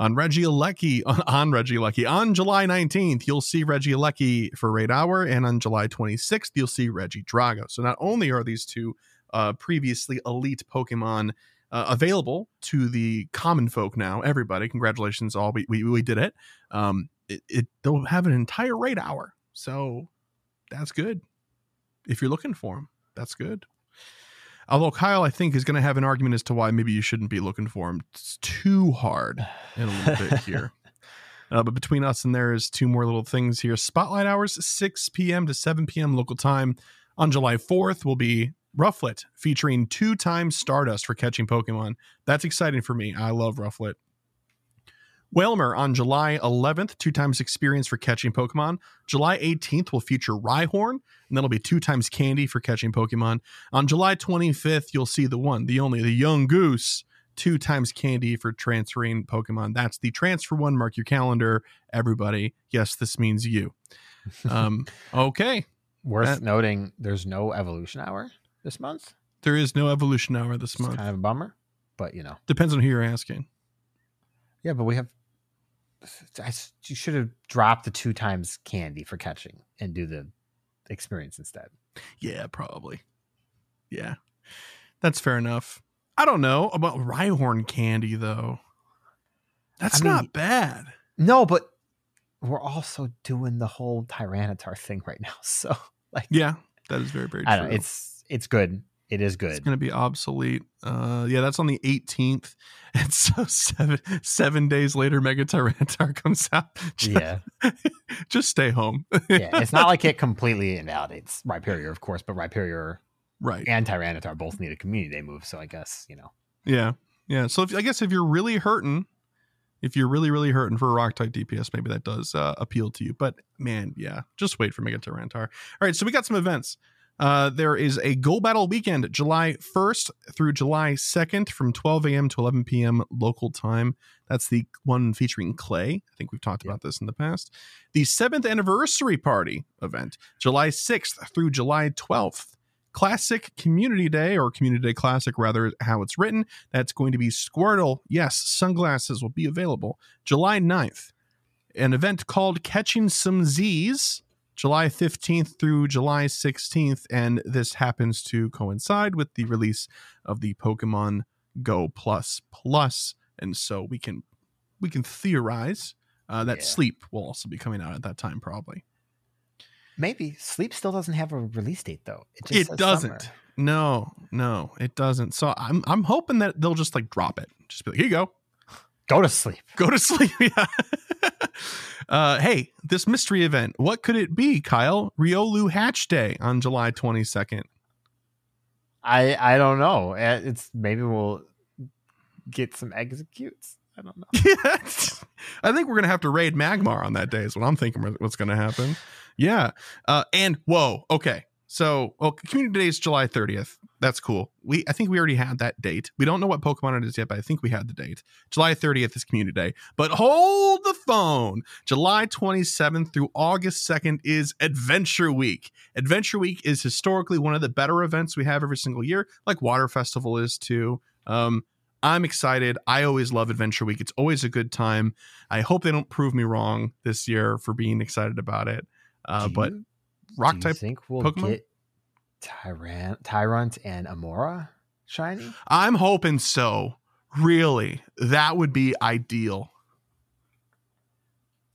On Regieleki, on, on Regieleki, on July 19th, you'll see Regieleki for raid hour. And on July 26th, you'll see Regidrago. So not only are these two uh, previously elite Pokemon uh, available to the common folk now. Everybody, congratulations, all we we, we did it. Um, it, it they'll have an entire raid hour, so that's good. If you're looking for them, that's good. Although Kyle, I think, is going to have an argument as to why maybe you shouldn't be looking for him it's too hard in a little bit here. Uh, but between us and there is two more little things here. Spotlight hours, 6 p.m. to 7 p.m. local time. On July 4th will be Rufflet featuring two times Stardust for catching Pokemon. That's exciting for me. I love Rufflet. Wailmer on July 11th, two times experience for catching Pokemon. July 18th will feature Rhyhorn, and that'll be two times candy for catching Pokemon. On July 25th, you'll see the one, the only, the Yungoos, two times candy for transferring Pokemon. That's the transfer one. Mark your calendar, everybody. Yes, this means you. Um, okay.
Worth
That-
noting, there's no evolution hour this month.
There is no evolution hour this
It's
month.
kind of a bummer, but you know,
Depends on who you're asking.
yeah. But we have. I you should have dropped the two times candy for catching and do the experience instead.
Yeah, probably. Yeah. That's fair enough. I don't know about Rhyhorn candy though. That's
I mean-
not bad.
No, but we're also doing the whole Tyranitar thing right now. So like,
Yeah, that is very very true.
I don't know. It's it's good. It is good.
It's going to be obsolete. Uh, yeah, that's on the 18th, and so seven seven days later, Mega Tyranitar comes out. Just,
yeah,
just stay home.
yeah. It's not like it completely invalidates Rhyperior, of course, but Rhyperior
right.
and Tyranitar both need a community day move. So I guess you know.
Yeah, yeah. So if, I guess if you're really hurting, if you're really really hurting for a rock type DPS, maybe that does uh, appeal to you. But man, yeah, just wait for Mega Tyranitar. All right, so we got some events. Uh, there is a Go Battle weekend, July 1st through July 2nd, from 12 a.m. to 11 p.m. local time. That's the one featuring Clay. I think we've talked
Yeah.
about this in the past. The seventh anniversary party event, July 6th through July 12th. Classic Community Day, or Community Day Classic, rather, how it's written. That's going to be Squirtle. Yes, sunglasses will be available. July 9th. An event called Catching Some Z's, July 15th through July 16th. And this happens to coincide with the release of the Pokemon Go Plus Plus. And so we can we can theorize uh, that
Yeah.
Sleep will also be coming out at that time, probably.
Maybe Sleep still doesn't have a release date though. just
It
says
doesn't.
summer.
No, no, it doesn't. So I'm I'm hoping that they'll just like drop it. Just be like, here you go.
Go to sleep.
Go to sleep. Yeah. Uh, hey, this mystery event. What could it be, Kyle? Riolu Hatch Day on July 22nd.
I I don't know. Uh, It's maybe we'll get some executes. I don't know.
Yeah. I think we're gonna have to raid Magmar on that day. Is what I'm thinking. What's gonna happen? Yeah. Uh, and whoa. Okay. So, well, Community Day is July 30th. That's cool. We I think we already had that date. We don't know what Pokemon it is yet, but I think we had the date. July 30th is Community Day. But hold the phone. July 27th through August 2nd is Adventure Week. Adventure Week is historically one of the better events we have every single year, like Water Festival is too. Um, I'm excited. I always love Adventure Week. It's always a good time. I hope they don't prove me wrong this year for being excited about it. Uh, but rock
do
type,
think we'll
Pokemon?
get Tyrunt, Tyrunt and Amaura shiny?
I'm hoping so. Really, that would be ideal.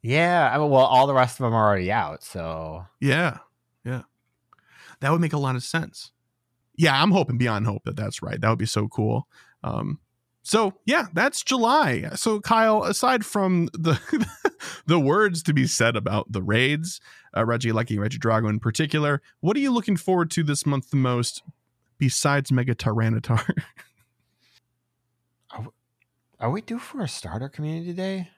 Yeah, I mean, well, all the rest of them are already out, so
Yeah, yeah, that would make a lot of sense. Yeah, I'm hoping beyond hope that that's right. That would be so cool. Um, so yeah, that's July. So Kyle, aside from the the words to be said about the raids, uh, Regieleki, Reggie Drago in particular, what are you looking forward to this month the most, besides Mega Tyranitar?
are we due for a starter community day?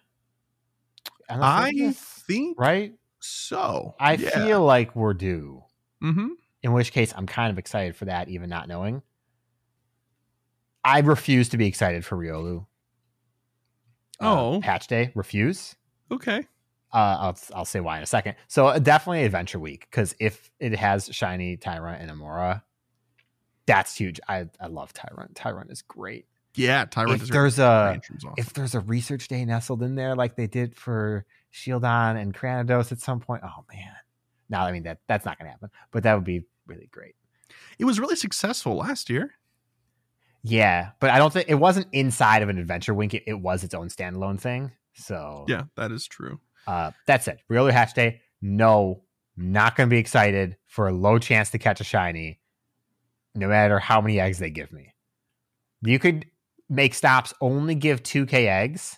On
I think
right.
so.
I
Yeah.
feel like we're due.
Mm-hmm.
In which case, I'm kind of excited for that, even not knowing. I refuse to be excited for Riolu. Uh,
Oh.
patch day. Refuse.
Okay.
Uh, I'll I'll say why in a second. So uh, definitely Adventure Week because if it has shiny Tyrunt and Amaura, that's huge. I I love Tyrunt. Tyrunt is great.
Yeah, Tyrunt
if
is
there's a
awesome.
if there's a research day nestled in there like they did for Shieldon and Cranidos at some point, oh man. Now I mean that that's not gonna happen, but that would be really great.
it was really successful last year.
Yeah, but I don't think it wasn't inside of an adventure wink. It, it was its own standalone thing. So
Yeah, that is true.
uh, that's it. Real hatch day. No, not going to be excited for a low chance to catch a shiny, no matter how many eggs they give me. You could make stops only give 2k eggs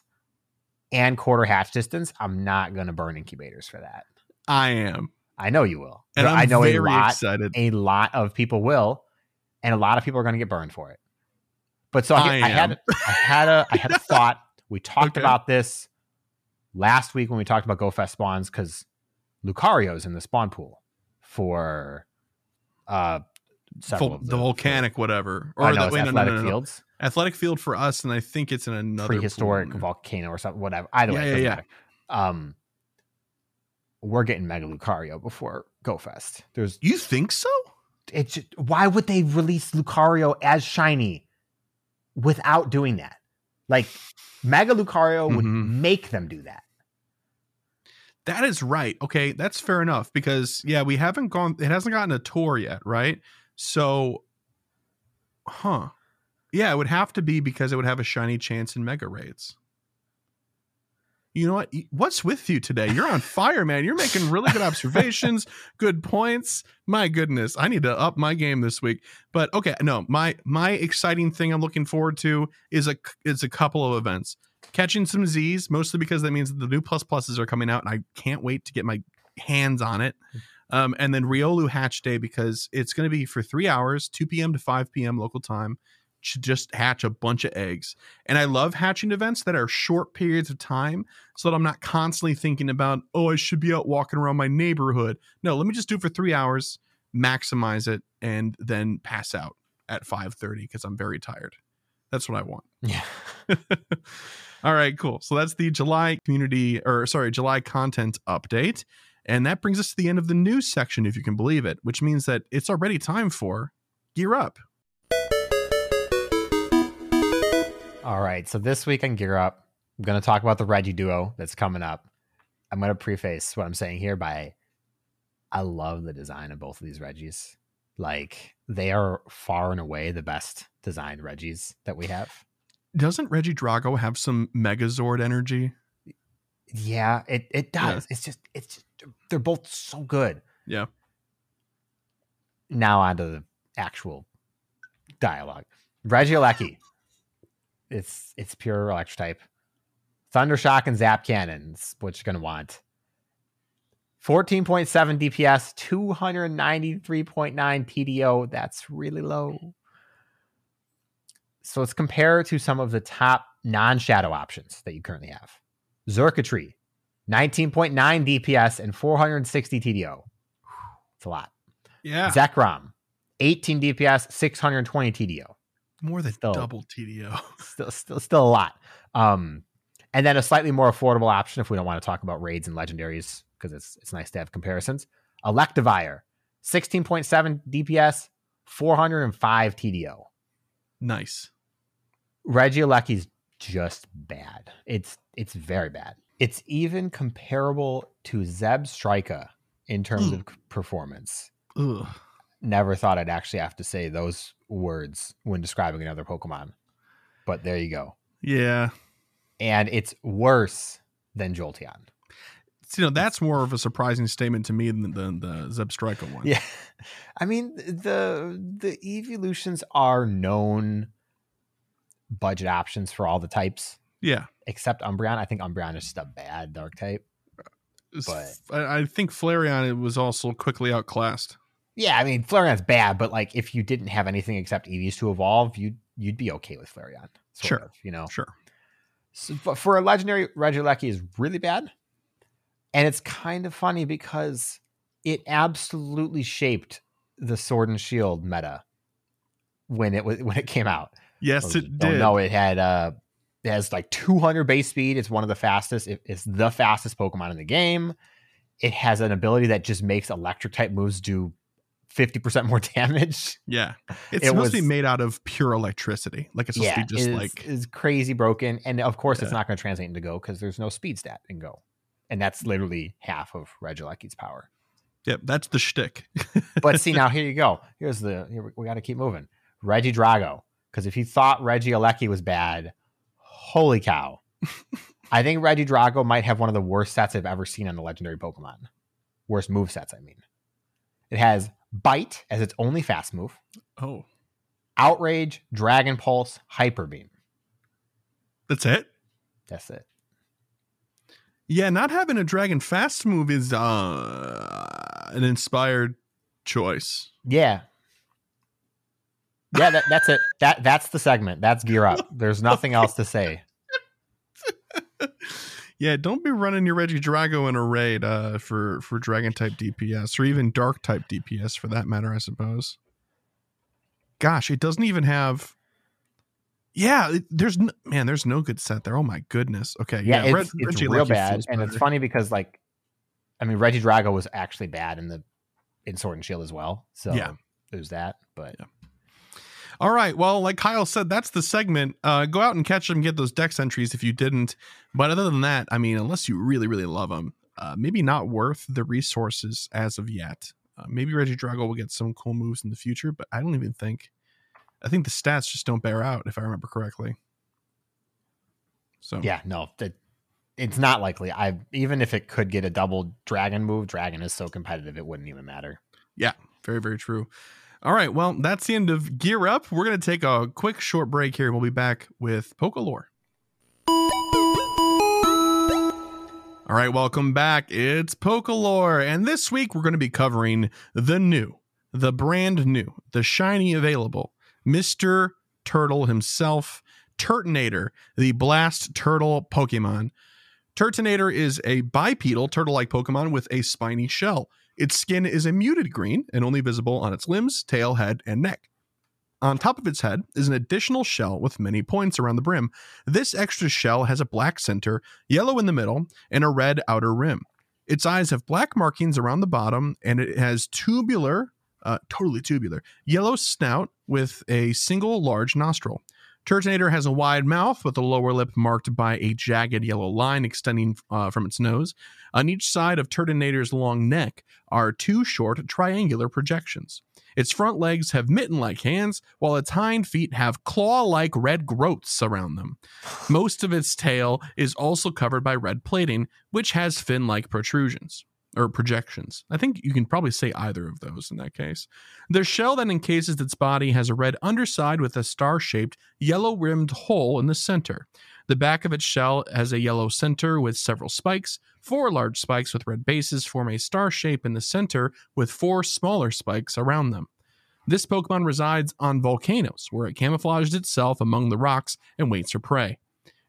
and quarter hatch distance. I'm not going to burn incubators for that.
I am,
I know you will.
and I'm
I know
very
a lot
excited.
a lot of people will, and a lot of people are going to get burned for it. But so I,
I
I had. I had a I had a thought. We talked
Okay.
about this last week when we talked about GoFest spawns because Lucario's in the spawn pool for uh several
Vol-
of
the volcanic, whatever,
or no,
the wait,
athletic
no, no, no.
fields,
athletic field for us, and I think it's in another
prehistoric
pool.
volcano or something, whatever. Either way,
Yeah,
doesn't
yeah, yeah.
Um, we're getting Mega Lucario before GoFest. There's
You think so?
it's just, why would they release Lucario as shiny without doing that? Like Mega Lucario would
Mhm.
make them do that.
That is right. Okay, that's fair enough because yeah, we haven't gone. It hasn't gotten a tour yet, right? So, huh? Yeah, it would have to be because it would have a shiny chance in mega raids. You know what? What's with you today? You're on fire, man. You're making really good observations, good points. My goodness, I need to up my game this week. But okay, no, my my exciting thing I'm looking forward to is a is a couple of events. Catching some Z's, mostly because that means that the new plus pluses are coming out, and I can't wait to get my hands on it. Um, and then Riolu Hatch Day because it's going to be for three hours, 2 p.m. to 5 p.m. local time, to just hatch a bunch of eggs. And I love hatching events that are short periods of time so that I'm not constantly thinking about, oh, I should be out walking around my neighborhood. No, let me just do it for three hours, maximize it, and then pass out at 5:30 because I'm very tired. That's what I want.
Yeah.
All right, cool. So that's the July community or sorry, July content update. And that brings us to the end of the news section, if you can believe it, which means that it's already time for Gear Up.
All right. So this week on Gear Up, I'm going to talk about the Regi duo that's coming up. I'm going to preface what I'm saying here by I love the design of both of these Regis. Like they are far and away the best designed Regis that we have.
Doesn't Regidrago have some Megazord energy?
Yeah, it it
Yeah.
does. It's just it's just, they're both so good.
Yeah.
Now on to the actual dialogue. Regieleki. It's it's pure electric type. Thundershock and Zap Cannons, what you're gonna want. 14.7 DPS, 293.9 TDO. That's really low. So let's compare to some of the top non-shadow options that you currently have. Xurkitree, 19.9 DPS and 460 TDO. It's a lot.
Yeah.
Zekrom, 18 DPS, 620 TDO.
More than
Still.
double TDO.
Still, still, still a lot. Um, and then a slightly more affordable option if we don't want to talk about raids and legendaries because it's it's nice to have comparisons. Electivire, 16.7 DPS, 405 TDO.
nice.
Regieleki's just bad. It's it's very bad. It's even comparable to Zebstrika in terms of performance.
Ugh.
Never thought I'd actually have to say those words when describing another Pokemon. But there you go.
Yeah.
And it's worse than Jolteon.
So, you know, that's more of a surprising statement to me than the, the Zebstrika one.
Yeah. I mean, the the evolutions are known budget options for all the types
Yeah.
except Umbreon. I think Umbreon is just a bad dark type. But-
I, I think Flareon it was also quickly outclassed.
Yeah, I mean Flareon's bad, but like if you didn't have anything except Eevees to evolve, you'd you'd be okay with Flareon.
Sure.
of, you know.
Sure.
So, for a legendary, Regieleki is really bad, and it's kind of funny because it absolutely shaped the Sword and Shield meta when it was when it came out.
Yes,
Those
it did.
know it had uh it has like 200 base speed. It's one of the fastest. It- it's the fastest Pokemon in the game. It has an ability that just makes electric type moves do 50% more damage.
Yeah. It's
It
supposed to be made out of pure electricity. Like it's supposed to be just
is,
like
is crazy broken. And of course, it's not going to translate into Go because there's no speed stat in Go. And that's literally half of Regieleki's power.
Yep, that's the shtick.
But see, now here you go. Here's the, here we, we got to keep moving. Regidrago. Because if you thought Regieleki was bad, holy cow. I think Regidrago might have one of the worst sets I've ever seen on the legendary Pokemon. Worst move sets, I mean. It has Bite as its only fast move,
oh,
Outrage, Dragon Pulse, Hyper Beam.
that's it.
That's it.
Yeah, not having a dragon fast move is uh an inspired choice.
Yeah. Yeah, that, that's it. That that's the segment. That's gear up. There's nothing else to say.
Yeah, don't be running your Regidrago in a raid uh, for for dragon type DPS or even dark type DPS for that matter. I suppose. Gosh, it doesn't even have. Yeah, it, there's n- man, there's no good set there. Oh my goodness. Okay,
Yeah,
yeah,
it's,
Reg-
it's
Reggie
real
Lucky
bad, and it's funny because like, I mean, Reggie Drago was actually bad in the in Sword and Shield as well. So
Yeah.
there's that. But
All right. Well, like Kyle said, that's the segment. Uh, go out and catch them, get those dex entries if you didn't. But other than that, I mean, unless you really, really love them, uh, maybe not worth the resources as of yet. Uh, maybe Regidrago will get some cool moves in the future, but I don't even think. I think the stats just don't bear out, if I remember correctly. So
yeah, no, that it's not likely. I even if it could get a double dragon move, dragon is so competitive it wouldn't even matter.
Yeah, very, very true. All right. Well, that's the end of Gear Up. We're going to take a quick short break here. We'll be back with Pokalore. All right. Welcome back. It's Pokalore. And this week we're going to be covering the new, the brand new, the shiny available Mr. Turtle himself, Turtonator, the Blast Turtle Pokemon. Turtonator is a bipedal turtle like Pokemon with a spiny shell. Its skin is a muted green and only visible on its limbs, tail, head, and neck. On top of its head is an additional shell with many points around the brim. This extra shell has a black center, yellow in the middle, and a red outer rim. Its eyes have black markings around the bottom, and it has tubular, uh, totally tubular, yellow snout with a single large nostril. Turtonator has a wide mouth with a lower lip marked by a jagged yellow line extending uh, from its nose. On each side of Turtonator's long neck are two short triangular projections. Its front legs have mitten like hands, while its hind feet have claw like red growths around them. Most of its tail is also covered by red plating, which has fin like protrusions or projections. I think you can probably say either of those in that case. The shell that encases its body has a red underside with a star shaped, yellow rimmed hole in the center. The back of its shell has a yellow center with several spikes. Four large spikes with red bases form a star shape in the center with four smaller spikes around them. This Pokemon resides on volcanoes, where it camouflages itself among the rocks and waits for prey.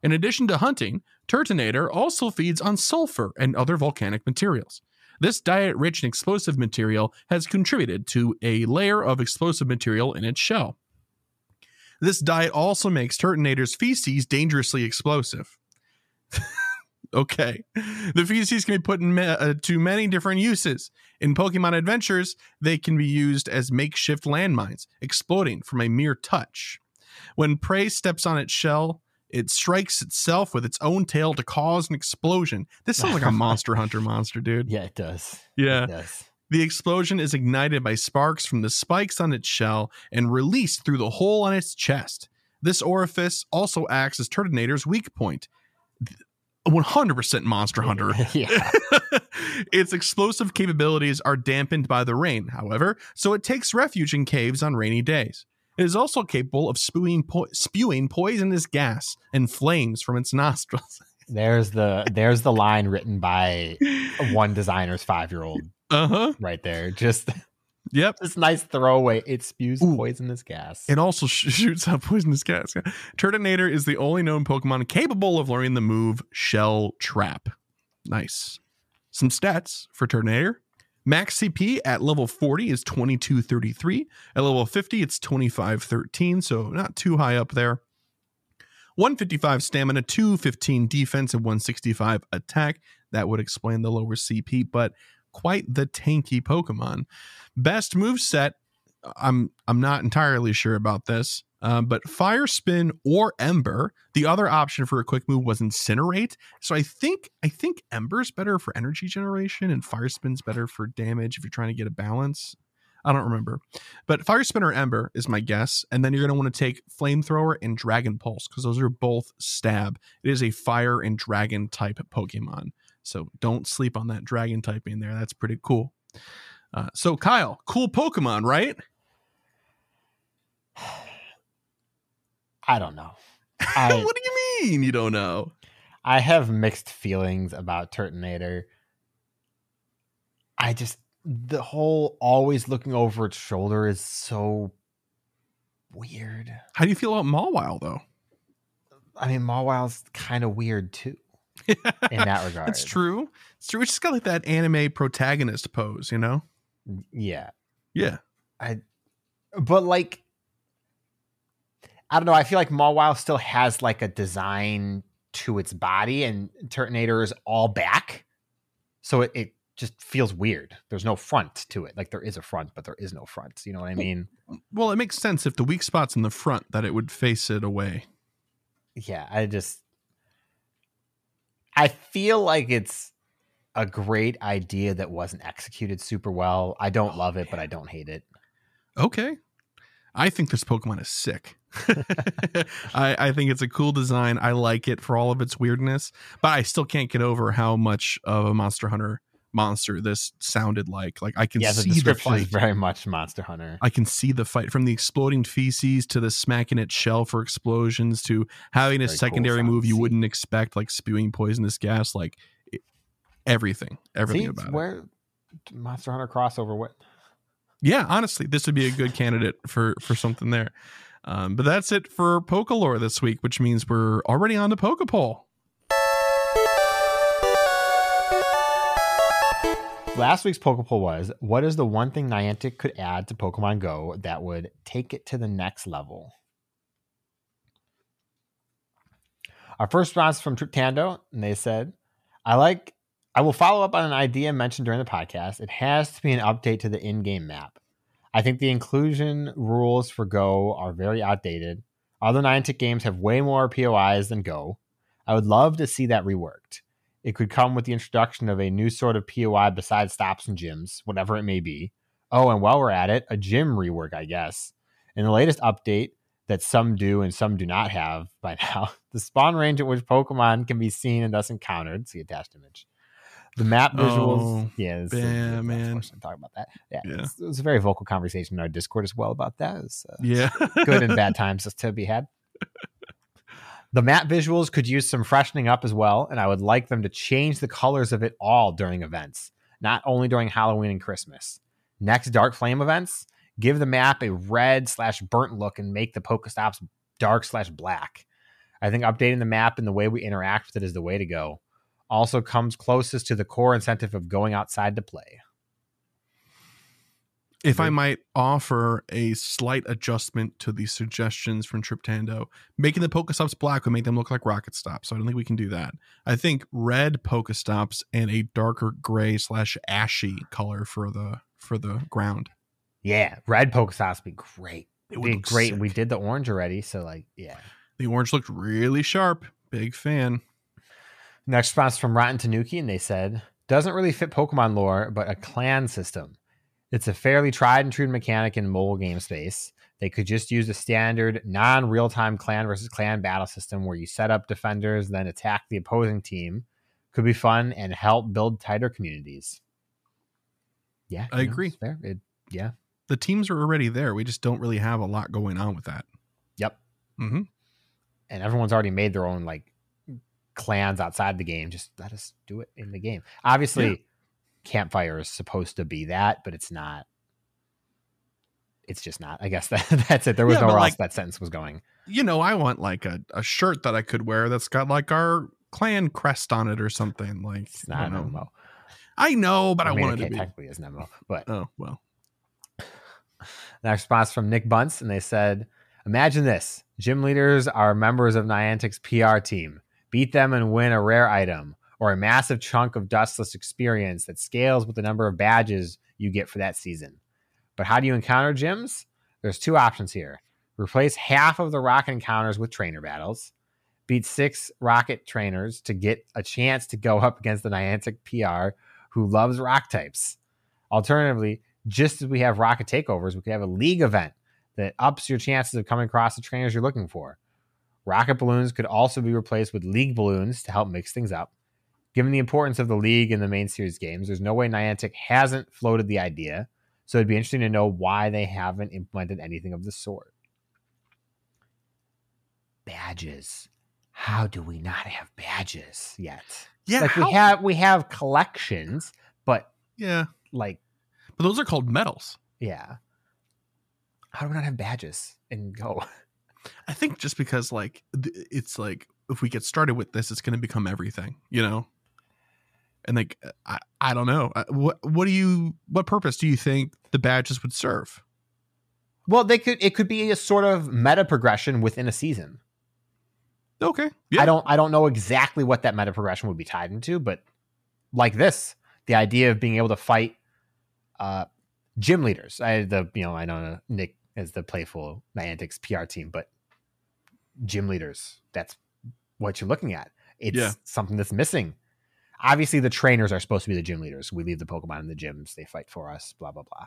In addition to hunting, Turtonator also feeds on sulfur and other volcanic materials. This diet rich in explosive material has contributed to a layer of explosive material in its shell. This diet also makes Turtonator's feces dangerously explosive. okay. The feces can be put in uh, to many different uses. In Pokemon Adventures, they can be used as makeshift landmines, exploding from a mere touch. When prey steps on its shell, it strikes itself with its own tail to cause an explosion. This sounds like a Monster Hunter monster, dude.
Yeah, it does.
Yeah.
It does.
The explosion is ignited by sparks from the spikes on its shell and released through the hole on its chest. This orifice also acts as Turtonator's weak point. 100% Monster Hunter.
yeah.
its explosive capabilities are dampened by the rain, however, so it takes refuge in caves on rainy days. It is also capable of spewing, po- spewing poisonous gas and flames from its nostrils.
There's the there's the line written by one designer's five year old
Uh huh.
right there. Just
Yep.
this nice throwaway. It spews
Ooh.
poisonous gas.
It also sh- shoots out poisonous gas. Yeah. Turtonator is the only known Pokemon capable of learning the move Shell Trap. Nice. Some stats for Turtonator. Max CP at level 40 is 2233. At level 50, it's 2513, so not too high up there. 155 stamina, 215 defense, and 165 attack. That would explain the lower CP, but quite the tanky Pokemon. Best move set I'm I'm not entirely sure about this, um, but Fire Spin or Ember. The other option for a quick move was Incinerate. So I think I think Ember's better for energy generation, and Fire Spin's better for damage if you're trying to get a balance. I don't remember, but Fire Spin or Ember is my guess, and then you're going to want to take Flamethrower and Dragon Pulse because those are both stab. It is a fire and dragon type Pokemon, so don't sleep on that dragon type in there. That's pretty cool. Uh, so Kyle, cool Pokemon, right?
I don't know. I
what do you mean you don't know?
I have mixed feelings about Turtonator. I just the whole always looking over its shoulder is so weird.
How do you feel about Mawile though?
I mean, Mawile's kind of weird too in that regard.
It's true. It's true. It's just got like that anime protagonist pose, you know?
Yeah,
Yeah.
I. But like, I don't know. I feel like Mawile still has like a design to its body, and Turtonator is all back, so it, it just feels weird. There's no front to it. Like there is a front, but there is no front. You know what I mean?
Well, it makes sense if the weak spot's in the front that it would face it away.
yeah, I just I feel like it's a great idea that wasn't executed super well. I don't oh, love it, but I don't hate it.
Okay. I think this Pokemon is sick. I, I think it's a cool design. I like it for all of its weirdness, but I still can't get over how much of a Monster Hunter monster this sounded like. Like I can
yeah,
see the
description
fight.
is very much Monster Hunter.
I can see the fight from the exploding feces to the smacking its shell for explosions to having a
Very cool
secondary
sound
move you wouldn't expect, like spewing poisonous gas. Like it, everything, everything
See,
about it.
where Monster Hunter crossover what
Yeah, honestly, this would be a good candidate for for something there. Um, but that's it for Pokalore this week, which means we're already on to Pokepoll.
Last week's Pokepoll was what is the one thing Niantic could add to Pokemon Go that would take it to the next level? Our first response from Triptando, and they said, I like I will follow up on an idea mentioned during the podcast. It has to be an update to the in-game map. I think the inclusion rules for Go are very outdated. Other Niantic games have way more POIs than Go. I would love to see that reworked. It could come with the introduction of a new sort of POI besides stops and gyms, whatever it may be. Oh, and while we're at it, a gym rework, I guess. In the latest update that some do and some do not have by now, the spawn range at which Pokemon can be seen and thus encountered, see attached image. The map visuals,
Oh,
yeah, this-
yeah,
that's
man.
talking about that. Yeah,
Yeah.
It's, it was a very vocal conversation in our Discord as well about that. Uh,
Yeah,
good and bad times to be had. The map visuals could use some freshening up as well, and I would like them to change the colors of it all during events, not only during Halloween and Christmas. Next Dark Flame events, give the map a red slash burnt look and make the Pokestops dark slash black. I think updating the map and the way we interact with it is the way to go. Also comes closest to the core incentive of going outside to play.
if I might offer a slight adjustment to the suggestions from Triptando, making the Pokestops black would make them look like rocket stops. So I don't think we can do that. I think red Pokestops and a darker gray slash ashy color for the for the ground.
Yeah, red Pokestops would be great.
It
It'd be
look
great. We did the orange already, so like, yeah.
The orange looked really sharp. Big fan.
Next response from Rotten Tanuki, and they said, doesn't really fit Pokemon lore, but a clan system. It's a fairly tried and true mechanic in mobile game space. They could just use a standard non real time clan versus clan battle system where you set up defenders, then attack the opposing team. Could be fun and help build tighter communities. Yeah,
I
know,
agree.
fair. It, yeah.
The teams are already there. We just don't really have a lot going on with that.
Yep.
Mm-hmm.
and everyone's already made their own like clans outside the game. Just let us do it in the game. Obviously,
Yeah.
campfire is supposed to be that, but it's not. It's just not. I guess that that's it. There was
Yeah,
nowhere
like-
else that sentence was going.
You know, I want like a, a shirt that I could wear that's got like our clan crest on it or something. Like
It's
I
not
don't
an
know.
MMO.
I know, but I,
mean,
want
okay,
it to be.
technically is an MMO. But
Oh well.
next response from Nick Bunce, and they said, "Imagine this: gym leaders are members of Niantic's PR team. Beat them and win a rare item or a massive chunk of dustless experience that scales with the number of badges you get for that season. But how do you encounter gyms? There's two options here: replace half of the rocket encounters with trainer battles." Beat six rocket trainers to get a chance to go up against the Niantic PR who loves rock types. Alternatively, just as we have rocket takeovers, we could have a league event that ups your chances of coming across the trainers you're looking for. Rocket balloons could also be replaced with league balloons to help mix things up. Given the importance of the league in the main series games, there's no way Niantic hasn't floated the idea. So it'd be interesting to know why they haven't implemented anything of the sort. Badges. How do we not have badges yet?
Yeah.
like
how-
we have we have collections, but
yeah.
like
But those are called medals.
yeah. How do we not have badges and go?
I think just because like it's like if we get started with this, it's going to become everything, you know. And like I, I don't know what what do you what purpose do you think the badges would serve?
Well, they could it could be a sort of meta progression within a season.
Okay,
I don't I don't know exactly what that meta progression would be tied into, but like this, the idea of being able to fight uh gym leaders. I the you know, I know Nick as the playful Niantic's PR team, but gym leaders, that's what you're looking at. It's
Yeah.
something that's missing. Obviously, the trainers are supposed to be the gym leaders. We leave the Pokemon in the gyms, they fight for us, blah blah blah.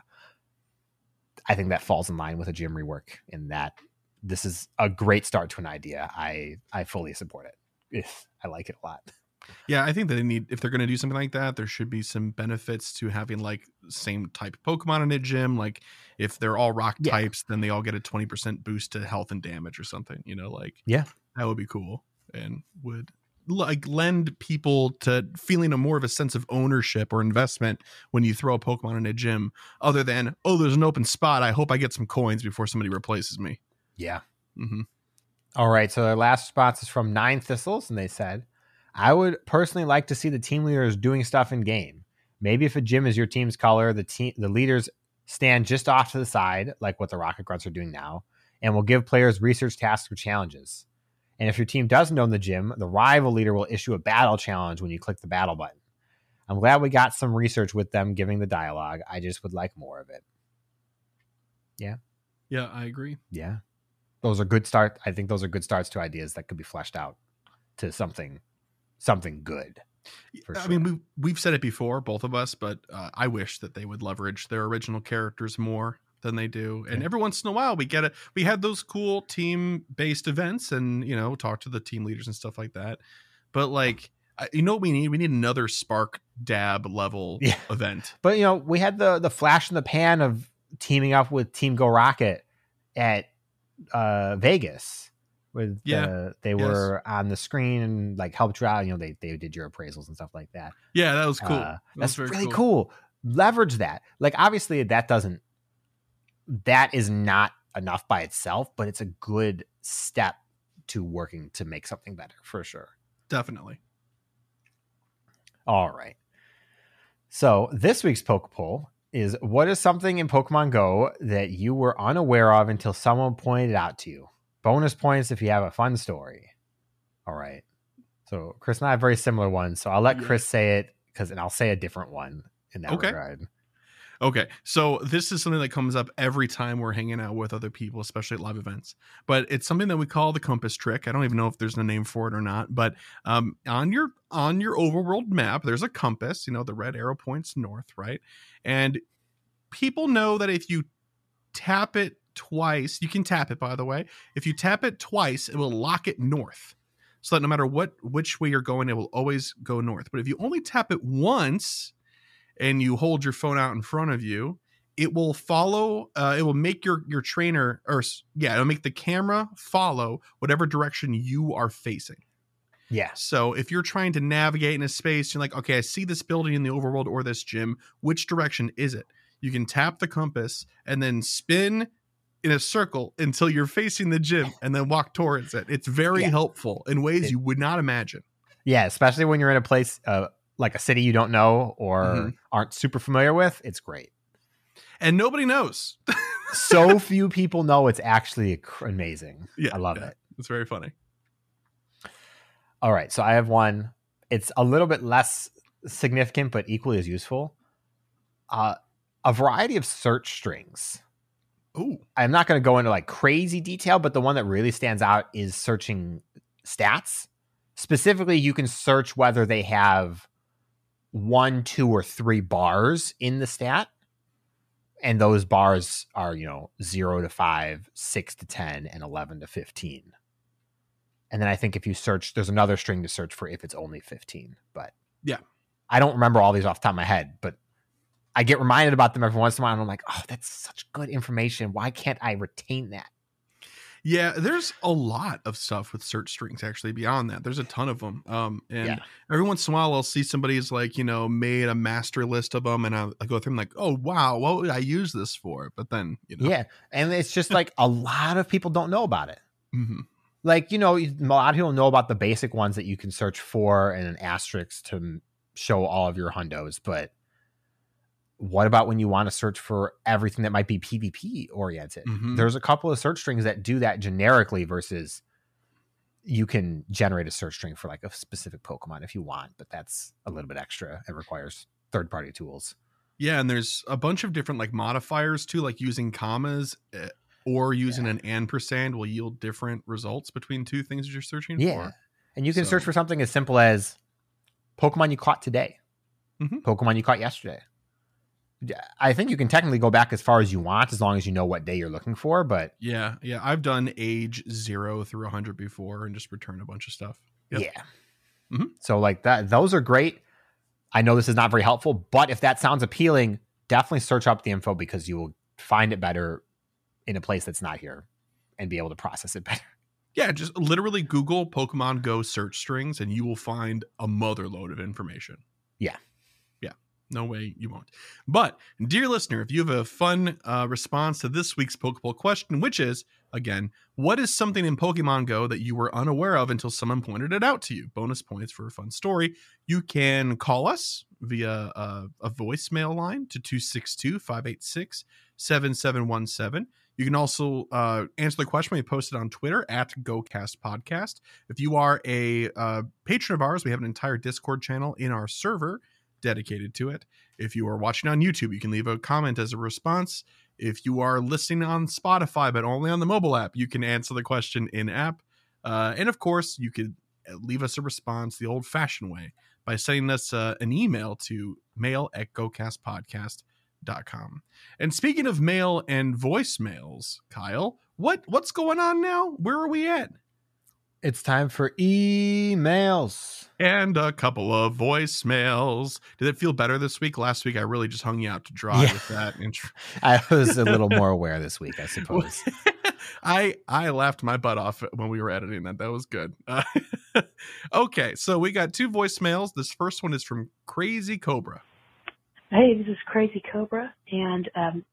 I think that falls in line with a gym rework in that this is a great start to an idea. I I fully support it. I like it a lot.
Yeah, I think that they need if they're going to do something like that, there should be some benefits to having like same type Pokemon in a gym. Like if they're all rock
Yeah.
types, then they all get a twenty percent boost to health and damage or something. You know, like
Yeah.
that would be cool and would like lend people to feeling a more of a sense of ownership or investment when you throw a Pokemon in a gym, other than oh, there's an open spot. I hope I get some coins before somebody replaces me.
Yeah.
hmm
All right. So the last response is from Nine Thistles, and they said, I would personally like to see the team leaders doing stuff in game. Maybe if a gym is your team's color, the team the leaders stand just off to the side, like what the Rocket Grunts are doing now, and will give players research tasks or challenges. And if your team doesn't own the gym, the rival leader will issue a battle challenge when you click the battle button. I'm glad we got some research with them giving the dialogue. I just would like more of it.
Yeah, Yeah, I agree.
Yeah. Those are good start. I think those are good starts to ideas that could be fleshed out to something something good. For
I mean, we've we've said it before, both of us, but uh, I wish that they would leverage their original characters more than they do. And
Yeah.
every once in a while, we get it. We had those cool team based events, and you know, talk to the team leaders and stuff like that. But like, you know, what we need we need another Spark Dab level
Yeah.
event.
But you know, we had the the flash in the pan of teaming up with Team Go Rocket at uh Vegas. With
Yeah.
the, they
Yes.
were on the screen and like helped you out. You know, they they did your appraisals and stuff like that.
Yeah, that was cool.
Uh,
That
that's
very
really cool. Leverage that. Like obviously that doesn't that is not enough by itself, but it's a good step to working to make something better for sure.
Definitely.
All right. So this week's Poke Poll is what is something in Pokemon Go that you were unaware of until someone pointed it out to you? Bonus points if you have a fun story. All right. So Chris and I have very similar ones. So I'll let
Yeah.
Chris say it because and I'll say a different one in that
Okay.
regard.
Okay, so this is something that comes up every time we're hanging out with other people, especially at live events. But it's something that we call the compass trick. I don't even know if there's a name for it or not. But um, on your on your overworld map, there's a compass. You know, the red arrow points north, right? And people know that if you tap it twice, you can tap it. By the way, if you tap it twice, it will lock it north, so that no matter what which way you're going, it will always go north. But if you only tap it once and you hold your phone out in front of you, it will follow. Uh, it will make your your trainer, or yeah, it'll make the camera follow whatever direction you are facing.
Yeah.
So if you're trying to navigate in a space, you're like, okay, I see this building in the overworld or this gym. Which direction is it? You can tap the compass and then spin in a circle until you're facing the gym and then walk towards it. It's very
Yeah.
helpful in ways
It-
you would not imagine.
Yeah, especially when you're in a place uh, like a city you don't know or
Mhm.
aren't super familiar with. It's great.
And nobody knows.
So few people know it's actually cr- amazing.
Yeah,
I love
yeah.
it.
It's very funny.
All right, so I have one. It's a little bit less significant, but equally as useful. Uh, a variety of search strings.
Oh,
I'm not going to go into like crazy detail, but the one that really stands out is searching stats. Specifically, you can search whether they have one, two, or three bars in the stat. And those bars are, you know, zero to five, six to 10, and 11 to 15. And then I think if you search, there's another string to search for if it's only 15. But
Yeah.
I don't remember all these off the top of my head, but I get reminded about them every once in a while. And I'm like, oh, that's such good information. Why can't I retain that?
yeah. There's a lot of stuff with search strings actually beyond that. There's a ton of them. Um, and
Yeah.
every once in a while, I'll see somebody's like, you know, made a master list of them, and I'll, i go through them like, oh wow, what would I use this for? But then, you know,
Yeah. And it's just like a lot of people don't know about it.
mhm.
Like, you know, a lot of people know about the basic ones that you can search for and an asterisk to show all of your hundos. But what about when you want to search for everything that might be PvP oriented?
Mhm.
There's a couple of search strings that do that generically versus you can generate a search string for like a specific Pokemon if you want, but that's a little bit extra. It requires third party tools.
Yeah, and there's a bunch of different like modifiers too, like using commas uh, or using an ampersand will yield different results between two things that you're searching
Yeah.
for.
And you can search for something as simple as Pokemon you caught today,
Mhm.
Pokemon you caught yesterday. I think you can technically go back as far as you want as long as you know what day you're looking for. But
Yeah, yeah. I've done age zero through 100 before and just returned a bunch of stuff. Yep.
yeah.
Mhm.
So, like that, those are great. I know this is not very helpful, but if that sounds appealing, definitely search up the info because you will find it better in a place that's not here and be able to process it better.
Yeah, just literally Google Pokemon Go search strings and you will find a mother load of information.
Yeah.
No way you won't. But, dear listener, if you have a fun uh, response to this week's Poke Poll question, which is, again, what is something in Pokemon Go that you were unaware of until someone pointed it out to you? Bonus points for a fun story. You can call us via a, a voicemail line to 262 586 7717. You can also uh, answer the question we posted on Twitter at GoCast Podcast. If you are a uh, patron of ours, we have an entire Discord channel in our server dedicated to it. If you are watching on YouTube, you can leave a comment as a response. If you are listening on Spotify, but only on the mobile app, you can answer the question in app. Uh, and of course, you could leave us a response the old fashioned way by sending us uh, an email to mail at gocastpodcast.com. And speaking of mail and voicemails, Kyle, what what's going on now? Where are we at?
It's time for emails.
And a couple of voicemails. Did it feel better this week? Last week, I really just hung you out to dry
Yeah.
with that intro.
I was a little more aware this week, I suppose.
I I laughed my butt off when we were editing that. That was good. Uh, okay, so we got two voicemails. This first one is from Crazy Cobra.
Hey, this is Crazy Cobra, and um,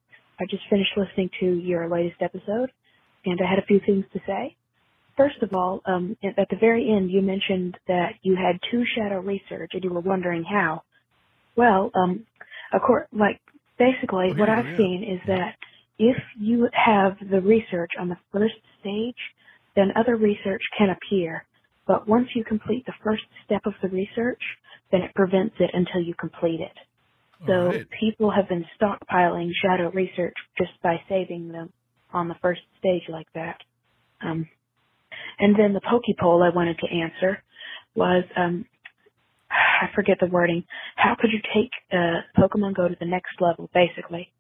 I just finished listening to your latest episode, and I had a few things to say. First of all, um, at the very end, you mentioned that you had two shadow research, and you were wondering how. Well, um, of course, like basically,
Oh,
what I've
yeah.
seen is that if you have the research on the first stage, then other research can appear. But once you complete the first step of the research, then it prevents it until you complete it. So
Alright.
people have been stockpiling shadow research just by saving them on the first stage like that. Um, and then the Poke poll I wanted to answer was, um, I forget the wording. How could you take uh, Pokemon Go to the next level, basically?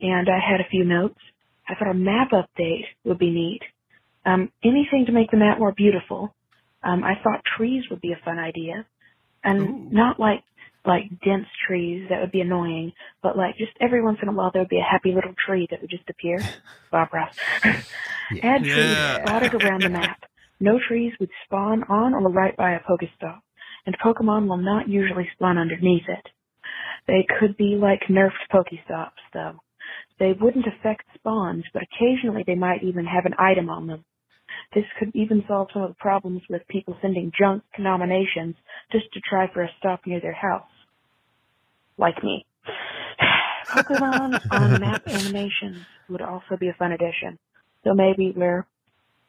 And I had a few notes. I thought a map update would be neat. Um, anything to make the map more beautiful. Um, I thought trees would be a fun idea, and
Ooh.
not like like dense trees that would be annoying, but like just every once in a while there would be a happy little tree that would just appear. Bob Ross. Add trees
Yeah.
spotted around the map. No trees would spawn on or right by a Pokestop, and Pokemon will not usually spawn underneath it. They could be like nerfed Pokestops, though. They wouldn't affect spawns, but occasionally they might even have an item on them. This could even solve some of the problems with people sending junk nominations just to try for a stop near their house. Like me. Pokemon on map animations would also be a fun addition. So maybe where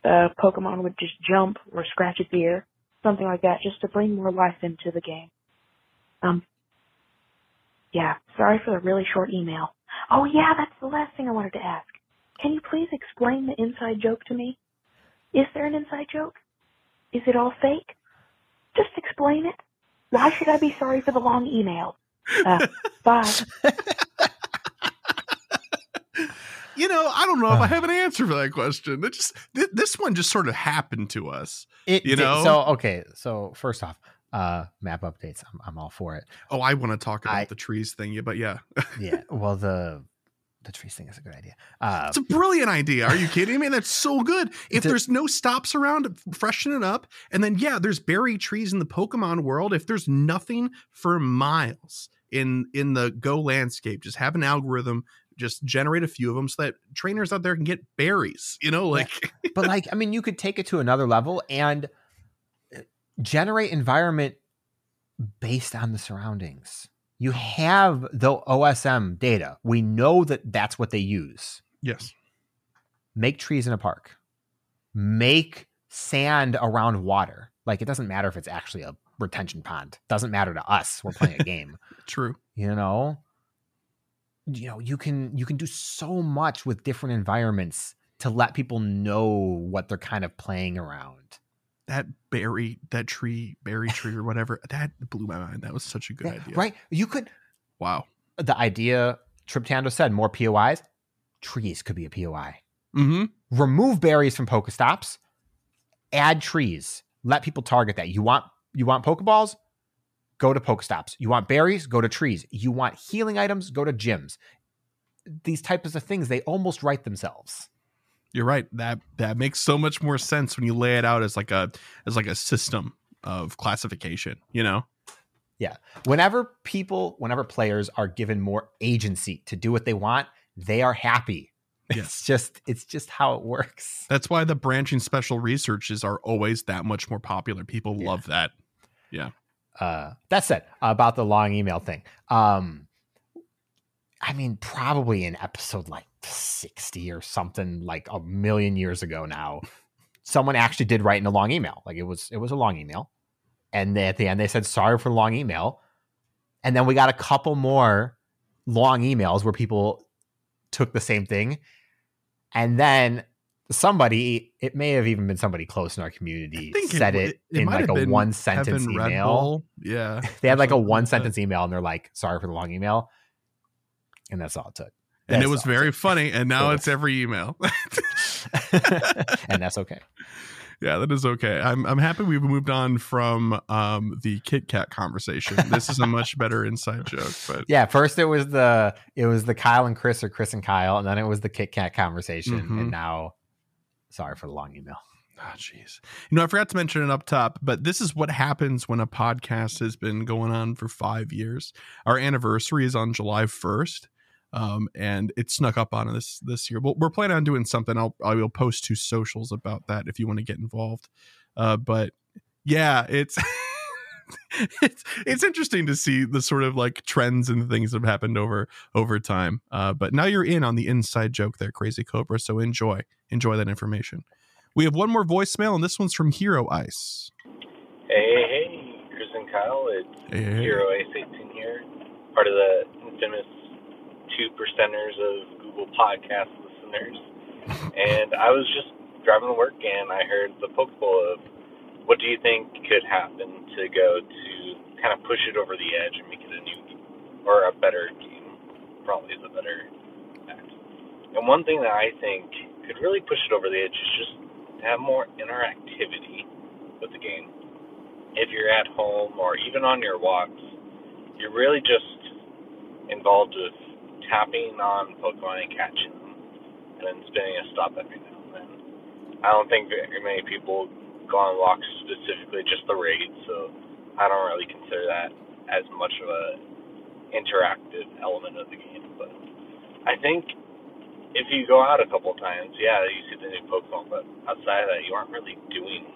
uh, Pokemon would just jump or scratch its ear, something like that, just to bring more life into the game. Um, yeah, sorry for the really short email. Oh yeah, that's the last thing I wanted to ask. Can you please explain the inside joke to me? Is there an inside joke? Is it all fake? Just explain it. Why should I be sorry for the long email? Uh, bye.
You know, I don't know if. I have an answer for that question. It just th- this one just sort of happened to us.
It,
You
did-
know?
So okay. So first off, uh, map updates. I'm, I'm all for it.
Oh, I want to talk about
I-
the trees thing, yeah, but yeah,
Yeah. well, the the trees thing is a good idea. Uh,
it's a brilliant idea. Are you kidding me? That's so good. If
The-
there's no stops around, freshen it up, and then yeah, there's berry trees in the Pokemon world. If there's nothing for miles in in the Go landscape, just have an algorithm. Just generate a few of them so that trainers out there can get berries. You know, like
but like, I mean, you could take it to another level and uh, generate environment based on the surroundings. You have the OSM data. We know that that's what they use.
yes,
Make trees in a park. Make sand around water. Like it doesn't matter if it's actually a retention pond. Doesn't matter to us. We're playing a game.
true.
you know you know you can you can do so much with different environments to let people know what they're kind of playing around
That berry, that tree, berry tree or whatever, that blew my mind. That was such a good
Yeah,
idea.
right you could
Wow.
the idea triptando said more pois trees could be a poi
Mm-hmm.
remove berries from pokestops add trees let people target that you want you want pokeballs go to pokestops you want berries go to trees you want healing items go to gyms these types of things they almost write themselves
You're right. That that makes so much more sense when you lay it out as like a as like a system of classification. You know. Yeah.
Whenever people whenever players are given more agency to do what they want they are happy
Yes.
it's just it's just how it works
That's why the branching special researches are always that much more popular. People
Yeah.
love that.
Uh that said about the long email thing um i mean probably in episode like 60 or something like a million years ago now someone actually did write in a long email. Like it was it was a long email. And they, at the end they said sorry for the long email. And then we got a couple more long emails where people took the same thing. And then somebody it may have even been somebody close in our community said
w-
it, in like a one sentence email
Bull. Yeah.
they had like a one
like
sentence email and they're like sorry for the long email and that's all it took
and it was
all it
very funny. And now it's every email.
and that's okay
yeah, that is okay. I'm I'm happy we've moved on from um the Kit Kat conversation. This is a much better inside joke, but
yeah first it was the it was the kyle and chris or chris and kyle and then it was the kit kat conversation
Mhm.
and now sorry for the long email
Ah, jeez. You know, I forgot to mention it up top, but this is what happens when a podcast has been going on for five years. Our anniversary is on July first, um, and it snuck up on us this year. But we're planning on doing something. I'll I will post to socials about that if you want to get involved. Uh, but yeah, it's. it's it's interesting to see the sort of like trends and things that have happened over over time. Uh, but now you're in on the inside joke there, Crazy Cobra. So enjoy enjoy that information. We have one more voicemail, and this one's from Hero Ice.
Hey, hey, Chris and Kyle, it's
Hey, hey.
Hero Ace 18 here, part of the infamous two percenters of Google Podcast listeners. And I was just driving to work and I heard the Poke Poll of what do you think could happen to go to kind of push it over the edge and make it a new or a better game? Probably is a better act. And one thing that I think could really push it over the edge is just have more interactivity with the game. If you're at home or even on your walks, you're really just involved with tapping on Pokemon and catching them, and then spinning a stop every now and then. I don't think very many people go on walks specifically just the raid, so I don't really consider that as much of a interactive element of the game. But I think if you go out a couple times, yeah, you see the new Pokemon, but outside of that, you aren't really doing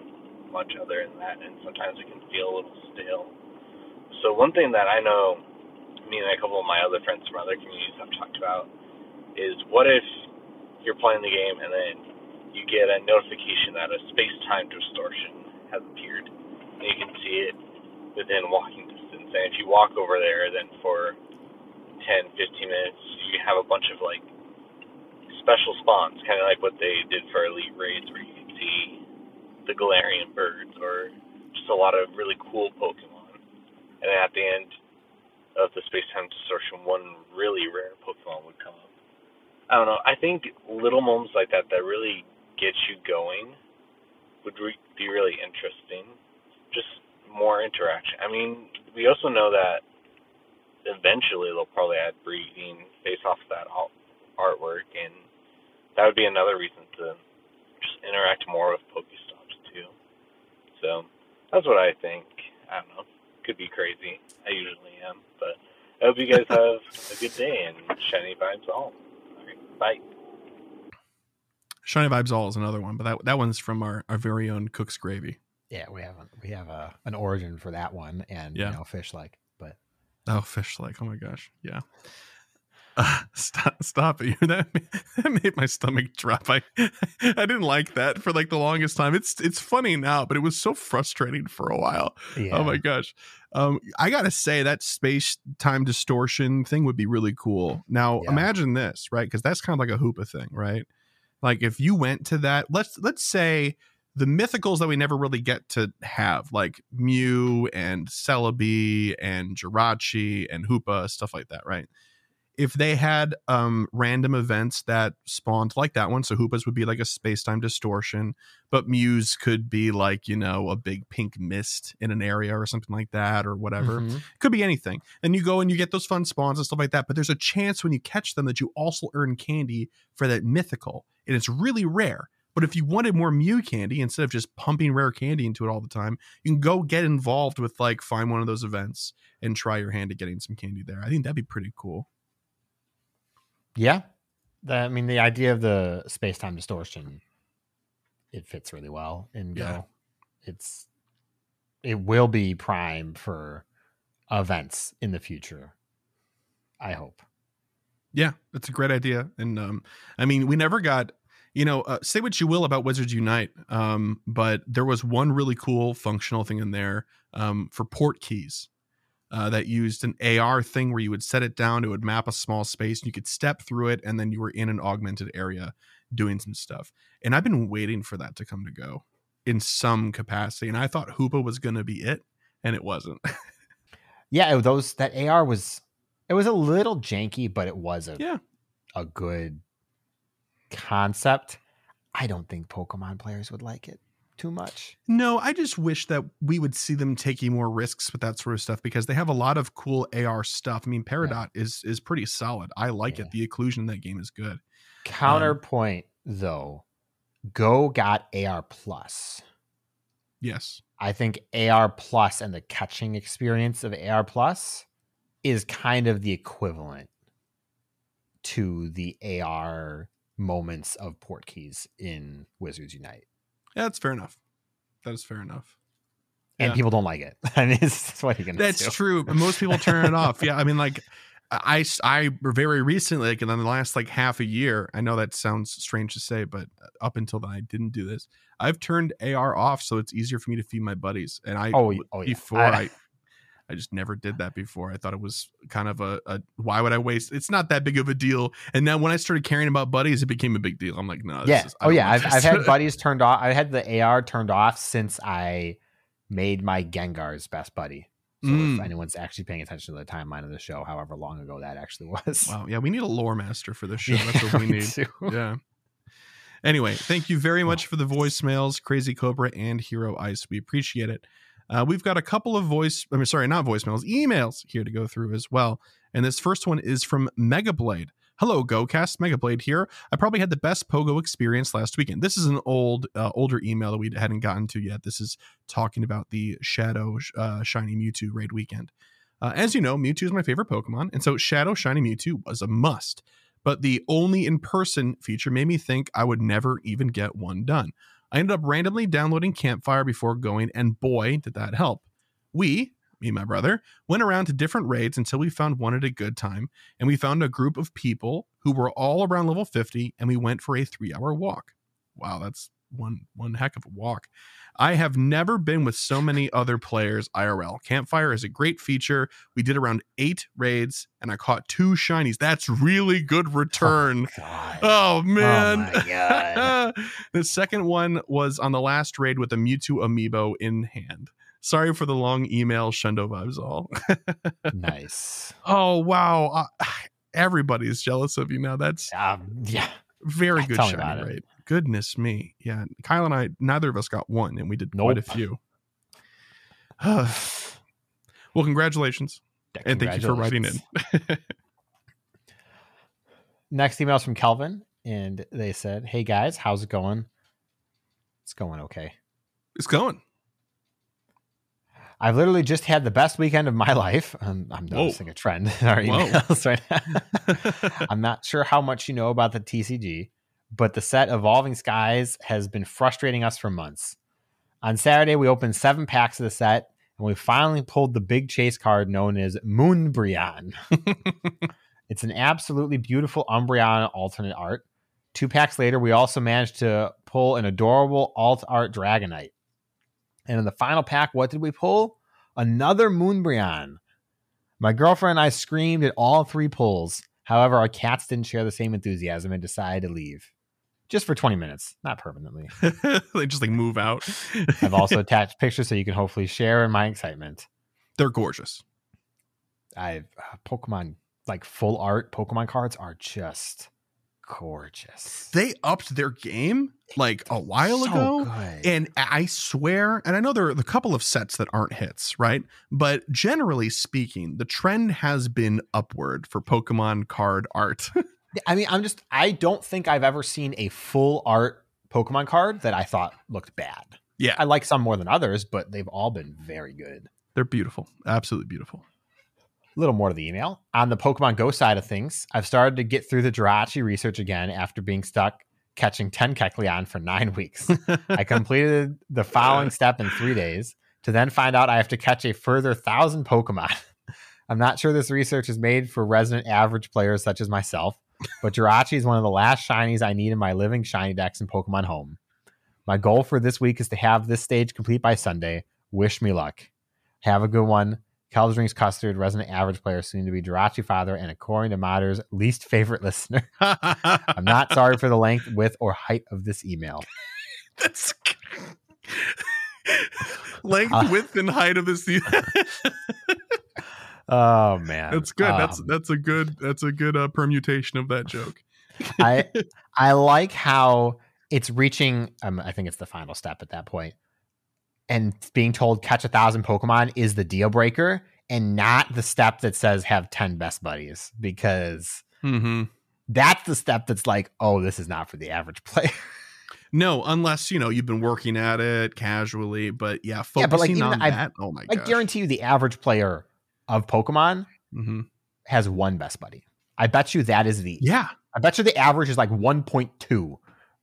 much other than that, and sometimes it can feel a little stale. So one thing that I know me and a couple of my other friends from other communities have talked about is what if you're playing the game and then you get a notification that a space-time distortion has appeared, and you can see it within walking distance. And if you walk over there, then for 10, 15 minutes, you have a bunch of like special spawns, kind of like what they did for Elite Raids, where you can see the Galarian birds or just a lot of really cool Pokemon. And at the end of the space time distortion, one really rare Pokemon would come up. I don't know. I think little moments like that that really get you going would re- be really interesting. Just more interaction. I mean, we also know that eventually they'll probably add breathing based off of that artwork, and that would be another reason to just interact more with Pokestops too. So that's what I think. I don't know could be crazy. I usually am, but I hope you guys have a good day and shiny vibes all. All right, bye.
Shiny vibes all is another one, but that that one's from our, our very own Cook's Gravy.
Yeah, we have a, we have a an origin for that one, and yeah. you know, fish like, but
oh, fish like, oh my gosh, yeah. Uh, stop, stop it! That made, that made my stomach drop. I, I didn't like that for like the longest time. It's it's funny now, but it was so frustrating for a while. Yeah. Oh my gosh! Um, I gotta say that space time distortion thing would be really cool. Now yeah. imagine this, right? Because that's kind of like a Hoopa thing, right? Like if you went to that, let's let's say the mythicals that we never really get to have, like Mew and Celebi and Jirachi and Hoopa, stuff like that, right? If they had um random events that spawned like that one so hoopas would be like a space-time distortion but Mews could be like you know a big pink mist in an area or something like that or whatever mm-hmm. could be anything and you go and you get those fun spawns and stuff like that but there's a chance when you catch them that you also earn candy for that mythical and it's really rare but if you wanted more Mew candy, instead of just pumping rare candy into it all the time, you can go get involved with like find one of those events and try your hand at getting some candy there. I think that'd be pretty cool.
Yeah. The, I mean, the idea of the space time distortion, it fits really well in Go. Yeah. It's, it will be prime for events in the future. I hope.
Yeah, that's a great idea. And um, I mean, we never got, you know, uh, say what you will about Wizards Unite, um, but there was one really cool functional thing in there um, for port keys uh, that used an AR thing where you would set it down, it would map a small space, and you could step through it, and then you were in an augmented area doing some stuff. And I've been waiting for that to come to go in some capacity, and I thought Hoopa was going to be it, and it wasn't.
yeah, those that AR was it was a little janky, but it was a
yeah
a good concept. I don't think Pokemon players would like it too much.
No, I just wish that we would see them taking more risks with that sort of stuff because they have a lot of cool AR stuff. I mean, Peridot yeah. is is pretty solid. I like yeah. it. The occlusion in that game is good.
Counterpoint um, though, Go got AR plus.
Yes.
I think AR plus and the catching experience of AR plus is kind of the equivalent to the AR moments of port keys in Wizards Unite.
Yeah, that's fair enough. That is fair enough.
And yeah. people don't like it. I mean, it's what you can.
That's do. true. Most people turn it off. Yeah, I mean, like I, I very recently, like in the last like half a year, I know that sounds strange to say, but up until then, I didn't do this. I've turned AR off so it's easier for me to feed my buddies. And I,
oh, oh
before. I, I, I just never did that before. I thought it was kind of a, a why would I waste? It's not that big of a deal. And then when I started caring about buddies, it became a big deal. I'm like, no, this
yeah.
is,
oh yeah. I've. I've had buddies turned off. I had the AR turned off since I made my Gengar's best buddy. So
Mm.
if anyone's actually paying attention to the timeline of the show, however long ago that actually was.
wow. Yeah, we need a lore master for this show.
Yeah,
That's what we need. yeah. Anyway, thank you very much for the voicemails, Crazy Cobra and Hero Ice. We appreciate it. Uh, we've got a couple of voice, I mean, sorry, not voicemails, emails here to go through as well. And this first one is from Megablade. Hello, GoCast. Megablade here. I probably had the best Pogo experience last weekend. This is an old, uh, older email that we hadn't gotten to yet. This is talking about the Shadow uh, Shiny Mewtwo raid weekend. Uh, as you know, Mewtwo is my favorite Pokemon, and so Shadow Shiny Mewtwo was a must but the only in person feature made me think I would never even get one done. I ended up randomly downloading Campfire before going, and boy, did that help. We, me and my brother, went around to different raids until we found one at a good time, and we found a group of people who were all around level 50, and we went for a three hour walk. Wow, that's one one heck of a walk. I have never been with so many other players IRL. Campfire is a great feature. We did around eight raids and I caught two shinies. That's really good return.
God.
Oh, man.
my God.
the second one was on the last raid with a Mewtwo amiibo in hand. Sorry for the long email, Shundo vibes all.
nice.
oh wow. Uh, everybody's jealous of you now. That's
Um, yeah.
very good shiny
it.
Goodness me. Yeah. Kyle and I, neither of us got one, and we did quite a few. well, congratulations. And thank you for writing in.
Next email is from Kelvin, and they said, "Hey guys, how's it going? It's going okay.
it's going.
I've literally just had the best weekend of my life. Um, I'm
Whoa.
noticing a trend in our
Whoa.
emails right now. I'm not sure how much you know about the TCG, but the set Evolving Skies has been frustrating us for months. On Saturday, we opened seven packs of the set, and we finally pulled the big chase card known as Moonbreon. it's an absolutely beautiful Umbreon alternate art. Two packs later, we also managed to pull an adorable alt art Dragonite. And in the final pack, what did we pull? Another Moonbreon. My girlfriend and I screamed at all three pulls. However, our cats didn't share the same enthusiasm and decided to leave. Just for 20 minutes, not permanently.
they just like move out.
I've also attached pictures so you can hopefully share in my excitement.
They're gorgeous.
I've uh, Pokemon, like full art Pokemon cards are just gorgeous.
They upped their game like a while
So
ago.
good.
And I swear, and I know there are a couple of sets that aren't hits, right? But generally speaking, the trend has been upward for Pokemon card art.
I mean, I'm just, I don't think I've ever seen a full art Pokemon card that I thought looked bad.
yeah,
I like some more than others, but they've all been very good.
they're beautiful. Absolutely beautiful.
A little more to the email. On the Pokemon Go side of things, I've started to get through the Jirachi research again after being stuck catching 10 Kecleon for nine weeks. I completed the following step in three days to then find out I have to catch a further thousand Pokemon. I'm not sure this research is made for resident average players such as myself, but Jirachi is one of the last shinies I need in my living shiny dex in Pokemon Home. My goal for this week is to have this stage complete by Sunday. Wish me luck. Have a good one. Cal's Drinks Custard, resident average player, soon to be Jirachi father, and according to Modder's least favorite listener. I'm not sorry for the length, width, or height of this email.
That's length,
Uh,
width, and height of this.
Oh man,
that's good. that's
Um,
that's a good that's a good uh, permutation of that joke.
I I like how it's reaching. Um, I think it's the final step at that point, and being told catch a thousand Pokemon is the deal breaker, and not the step that says have ten best buddies because
Mm-hmm.
that's the step that's like, oh, this is not for the average player.
No, unless you know you've been working at it casually, but yeah, focusing
Yeah, but, like,
on
I-
that. Oh my god.
I
god!
guarantee you, the average player of Pokemon
hmm
has one best buddy. I bet you that is the.
Yeah,
I bet you the average is like one point two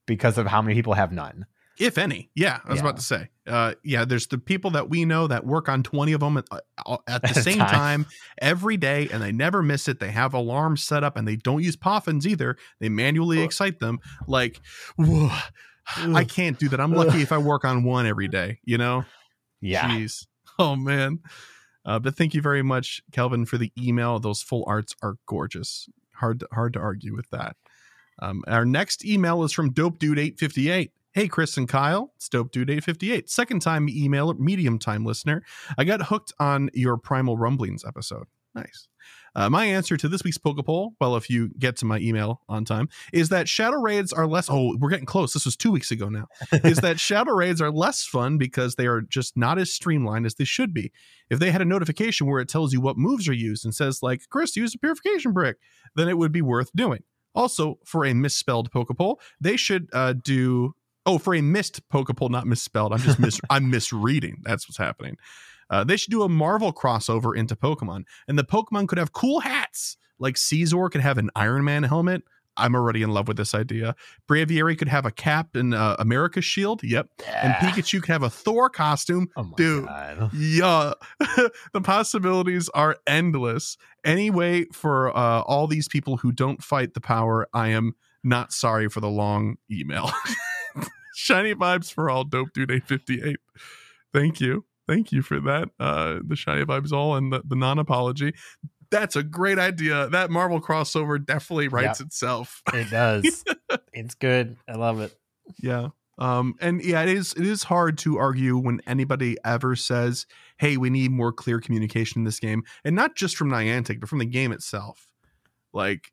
because of how many people have none.
if any. Yeah, I was
Yeah.
about to say. Uh, yeah, there's the people that we know that work on 20 of them at, uh, at the same
time.
time every day, and they never miss it. They have alarms set up, and they don't use poffins either. They manually excite them. Like, whoa, I can't do that. I'm lucky if I work on one every day. You know.
Yeah.
Jeez. Oh man. Uh, but thank you very much, Kelvin, for the email. Those full arts are gorgeous. Hard to, hard to argue with that. Um, our next email is from Dope Dude 858. Hey, Chris and Kyle, it's Dope Dude 858. Second time email, medium time listener. I got hooked on your Primal Rumblings episode. Nice. Uh, my answer to this week's Poke Poll, well, if you get to my email on time, is that Shadow Raids are less. Oh, we're getting close. This was two weeks ago now. is that Shadow Raids are less fun because they are just not as streamlined as they should be. If they had a notification where it tells you what moves are used and says, like, Chris, use a purification brick, then it would be worth doing. Also, for a misspelled Poke Poll, they should uh, do. Oh, for a missed Poke Poll, not misspelled. I'm just mis- I'm misreading. That's what's happening. Uh, they should do a Marvel crossover into Pokemon, and the Pokemon could have cool hats. Like Scizor could have an Iron Man helmet. I'm already in love with this idea. Braviary could have a cap and uh, America's shield. Yep. And Pikachu could have a Thor costume.
Oh
Dude,
God.
yeah. the possibilities are endless. Anyway, for uh, all these people who don't fight the power, I am not sorry for the long email. Shiny vibes for all, dope dude 858. Thank you. Thank you for that. Uh, the shiny vibes all and the, the non apology. That's a great idea. That Marvel crossover definitely writes
Yep.
itself.
It does. it's good. I love it.
Yeah. Um, and yeah, it is it is hard to argue when anybody ever says, Hey, we need more clear communication in this game. And not just from Niantic, but from the game itself. Like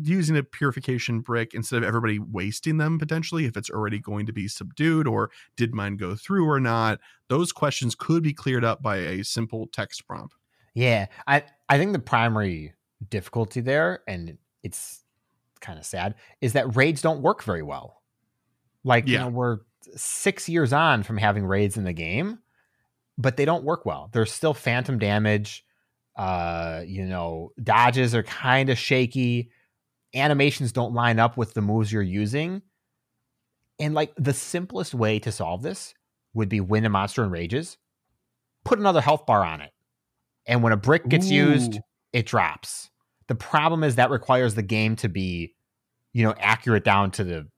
using a purification brick instead of everybody wasting them potentially if it's already going to be subdued or did mine go through or not. Those questions could be cleared up by a simple text prompt.
Yeah, I I think the primary difficulty there, and it's kind of sad, is that raids don't work very well. Like you know, we're six years on from having raids in the game, but they don't work well. There's still phantom damage. Uh, you know, dodges are kind of shaky. Animations don't line up with the moves you're using. And like the simplest way to solve this would be when a monster in rages, put another health bar on it. And when a brick gets used, it drops. The problem is that requires the game to be, you know, accurate down to the,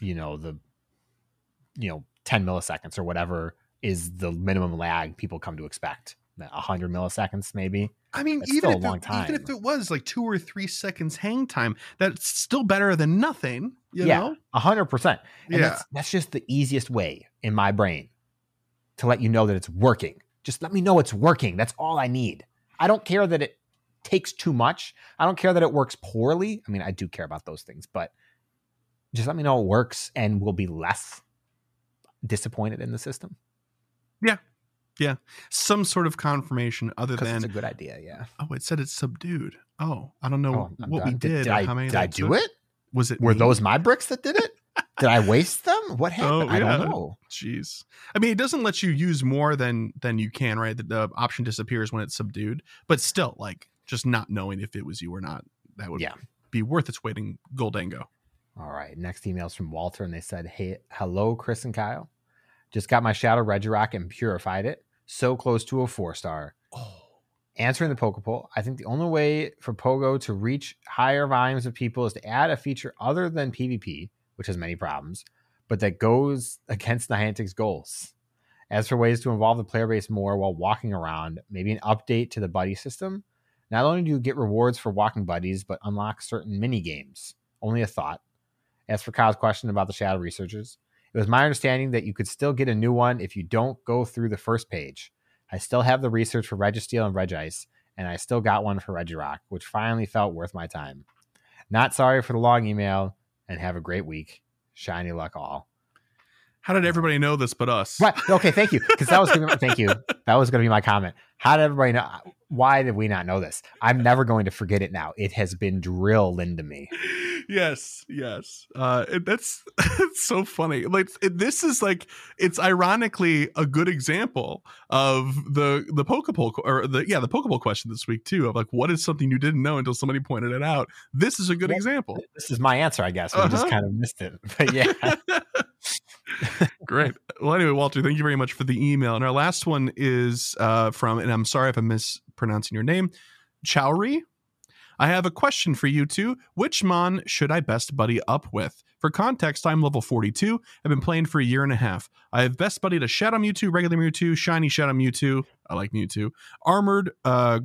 you know, the, you know, 10 milliseconds or whatever is the minimum lag people come to expect. A 100 milliseconds, maybe.
I mean,
That's
even if,
long
it, even if it was like two or three seconds hang time, that's still better than nothing. You
yeah,
know?
a hundred percent. And
Yeah.
that's that's just the easiest way in my brain to let you know that it's working. Just let me know it's working. That's all I need. I don't care that it takes too much. I don't care that it works poorly. I mean, I do care about those things, but just let me know it works and we'll be less disappointed in the system.
Yeah, some sort of confirmation other than
it's a good idea, yeah.
oh, it said it's subdued. Oh, I don't know
Oh,
what we
done.
did.
Did, I,
how many
did I do it?
Was it
Were
me?
those my bricks that did it? did I waste them? What oh, happened?
Oh,
I don't know.
Jeez. I mean, it doesn't let you use more than than you can, right? The, the option disappears when it's subdued, but still, like just not knowing if it was you or not, that would
Yeah.
be worth its weight in Gholdengo.
All right. Next email's from Walter, and they said, Hey, hello, Chris and Kyle. Just got my Shadow Regirock and purified it. So close to a four star.
Oh,
Answering the Poke Poll, I think the only way for Pogo to reach higher volumes of people is to add a feature other than PvP, which has many problems, but that goes against Niantic's goals. As for ways to involve the player base more while walking around, maybe an update to the buddy system. Not only do you get rewards for walking buddies, but unlock certain mini games. Only a thought. As for Kyle's question about the shadow researchers, it was my understanding that you could still get a new one if you don't go through the first page. I still have the research for Registeel and Regice, and I still got one for Regirock, which finally felt worth my time. Not sorry for the long email, and have a great week. Shiny luck all.
how did everybody know this but us?
Right. Okay. Thank you. Because that was gonna thank you. That was going to be my comment. How did everybody know? Why did we not know this? I'm never going to forget it now. It has been drilled into me.
yes, yes. Uh, it, that's so funny. Like it, this is like it's ironically a good example of the the Pokeball or the yeah the Poke Poll question this week too of like what is something you didn't know until somebody pointed it out. This is a good
Well,
example.
This is my answer, I guess. We just
Uh-huh.
kind of missed it. But yeah.
Great. Well, anyway, Walter, thank you very much for the email. And our last one is uh, from, and I'm sorry if I'm mispronouncing your name, Chowry. I have a question for you two. Which Mon should I best buddy up with? For context, I'm level 42. I've been playing for a year and a half. I have best buddied a Shadow Mewtwo, regular Mewtwo, shiny Shadow Mewtwo. I like Mewtwo. Armored, uh,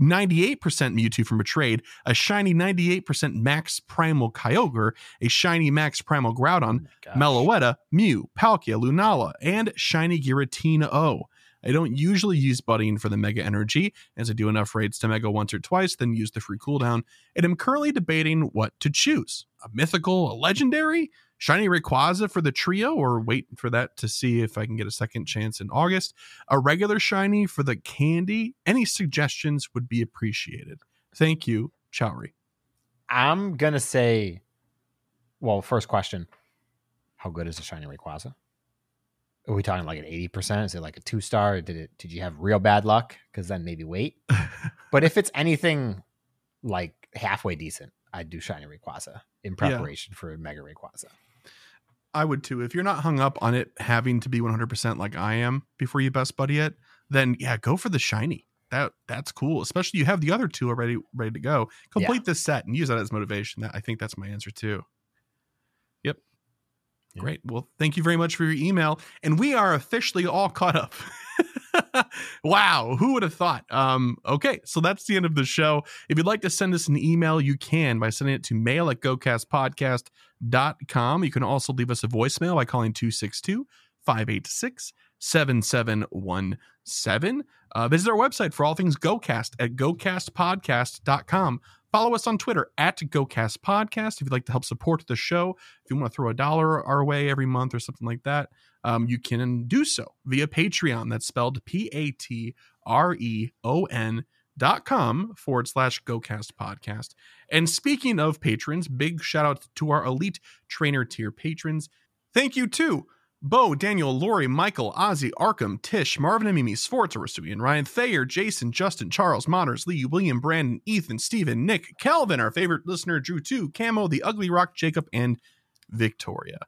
98% Mewtwo from a trade, a shiny 98% Max Primal Kyogre, a shiny Max Primal Groudon, oh
Gosh.
Meloetta, Mew, Palkia, Lunala, and shiny Giratina O. I don't usually use buddying for the Mega Energy, as I do enough raids to Mega once or twice, then use the free cooldown, and I'm currently debating what to choose. A mythical, a legendary, shiny Rayquaza for the trio, or wait for that to see if I can get a second chance in August, a regular shiny for the candy. Any suggestions would be appreciated. Thank you, Chowry.
I'm gonna say, well, first question: How good is a shiny Rayquaza? Are we talking like an eighty percent? Is it like a two star? Did it? Did you have real bad luck? Because then maybe wait. but if it's anything like halfway decent, I'd do shiny Rayquaza in preparation for Mega Rayquaza.
I would too. If you're not hung up on it having to be 100% like I am before you best buddy it, then yeah, go for the shiny. That that's cool. Especially you have the other two already ready to go. Complete this set and use that as motivation. That I think that's my answer too. Yep.
Yeah.
Great. Well, thank you very much for your email. And we are officially all caught up. wow, who would have thought? Um, okay, so that's the end of the show. If you'd like to send us an email, you can by sending it to mail at gocastpodcast.com. You can also leave us a voicemail by calling 262 586 7717. Uh, visit our website for all things GoCast at gocastpodcast.com. Follow us on Twitter at GoCast Podcast if you'd like to help support the show. If you want to throw a dollar our way every month or something like that, um, you can do so via Patreon. That's spelled P A T R E O N dot com forward slash GoCast Podcast. And speaking of patrons, big shout out to our elite trainer tier patrons. Thank you to Bo, Daniel, Lori, Michael, Ozzy, Arkham, Tish, Marvin and Mimi, Sforza, Rasuian, Ryan, Thayer, Jason, Justin, Charles, Modders, Lee, William, Brandon, Ethan, Stephen, Nick, Calvin, our favorite listener, Drew 2, Camo, The Ugly Rock, Jacob, and Victoria.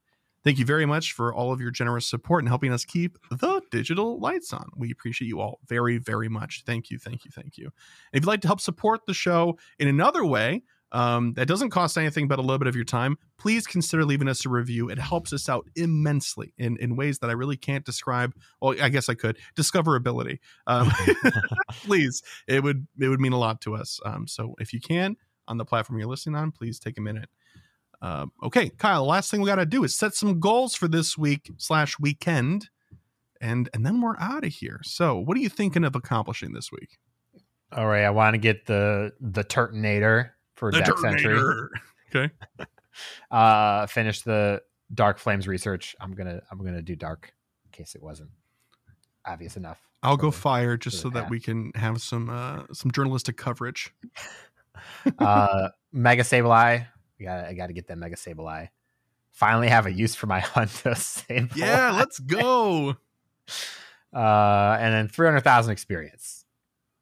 Thank you very much for all of your generous support and helping us keep the digital lights on. We appreciate you all very, very much. Thank you, thank you, thank you. If you'd like to help support the show in another way, um, that doesn't cost anything but a little bit of your time, please consider leaving us a review. It helps us out immensely in, in ways that I really can't describe. Well, I guess I could. Discoverability. Um, please, it would it would mean a lot to us. Um, so if you can, on the platform you're listening on, please take a minute. Um, okay, Kyle. Last thing we got to do is set some goals for this week slash weekend, and and then we're out of here. So, what are you thinking of accomplishing this week?
All right, I want to get the the Turtonator for
The
Dex Entry.
Okay.
Uh, finish the Dark Flames research. I'm gonna I'm gonna do Dark in case it wasn't obvious enough.
I'll go fire just so that
path.
we can have some uh some journalistic coverage.
uh, Mega Sableye. We got I got to get that Mega Sableye. Finally, have a use for my Hunter Sableye.
Yeah, let's go.
Uh, and then three hundred thousand experience.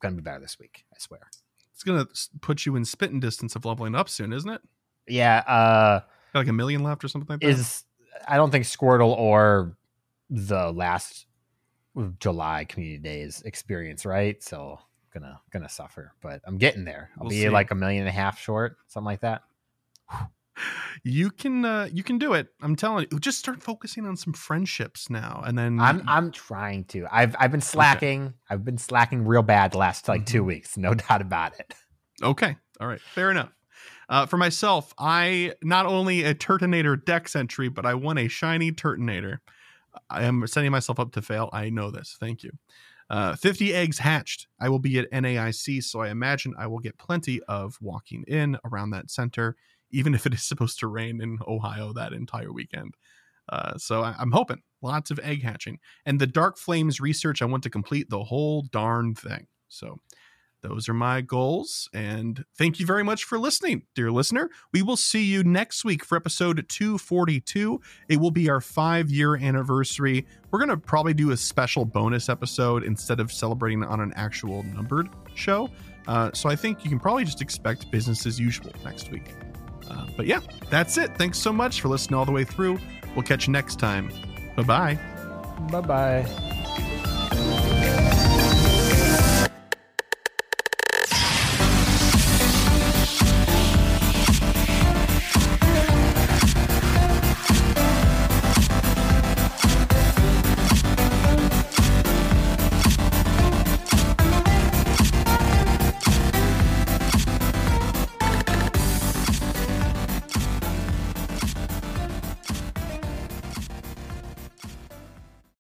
Gonna be better this week. I swear.
It's gonna put you in spitting distance of leveling up soon, isn't it?
Yeah. Uh,
Got like a million left or something like that.
is I don't think Squirtle or the last July community days experience, right? So gonna gonna suffer, but I'm getting there. I'll
We'll
be
see.
like a million and a half short, something like that.
you can uh you can do it. I'm telling you. Just start focusing on some friendships now, and then
I'm I'm trying to. I've I've been slacking. I've been slacking real bad the last like two
Mhm.
weeks, no doubt about it.
Okay. All right. Fair enough. Uh, for myself, I not only a Turtonator dex entry, but I won a shiny Turtonator. I am setting myself up to fail. I know this. Thank you. Uh, 50 eggs hatched. I will be at NAIC, so I imagine I will get plenty of walking in around that center, even if it is supposed to rain in Ohio that entire weekend. Uh, so I, I'm hoping lots of egg hatching. And the Dark Flames research, I want to complete the whole darn thing. So those are my goals. And thank you very much for listening, dear listener. We will see you next week for episode 242. It will be our five year anniversary. We're going to probably do a special bonus episode instead of celebrating on an actual numbered show. Uh, so I think you can probably just expect business as usual next week. Uh, but yeah, that's it. Thanks so much for listening all the way through. We'll catch you next time. Bye bye.
Bye bye.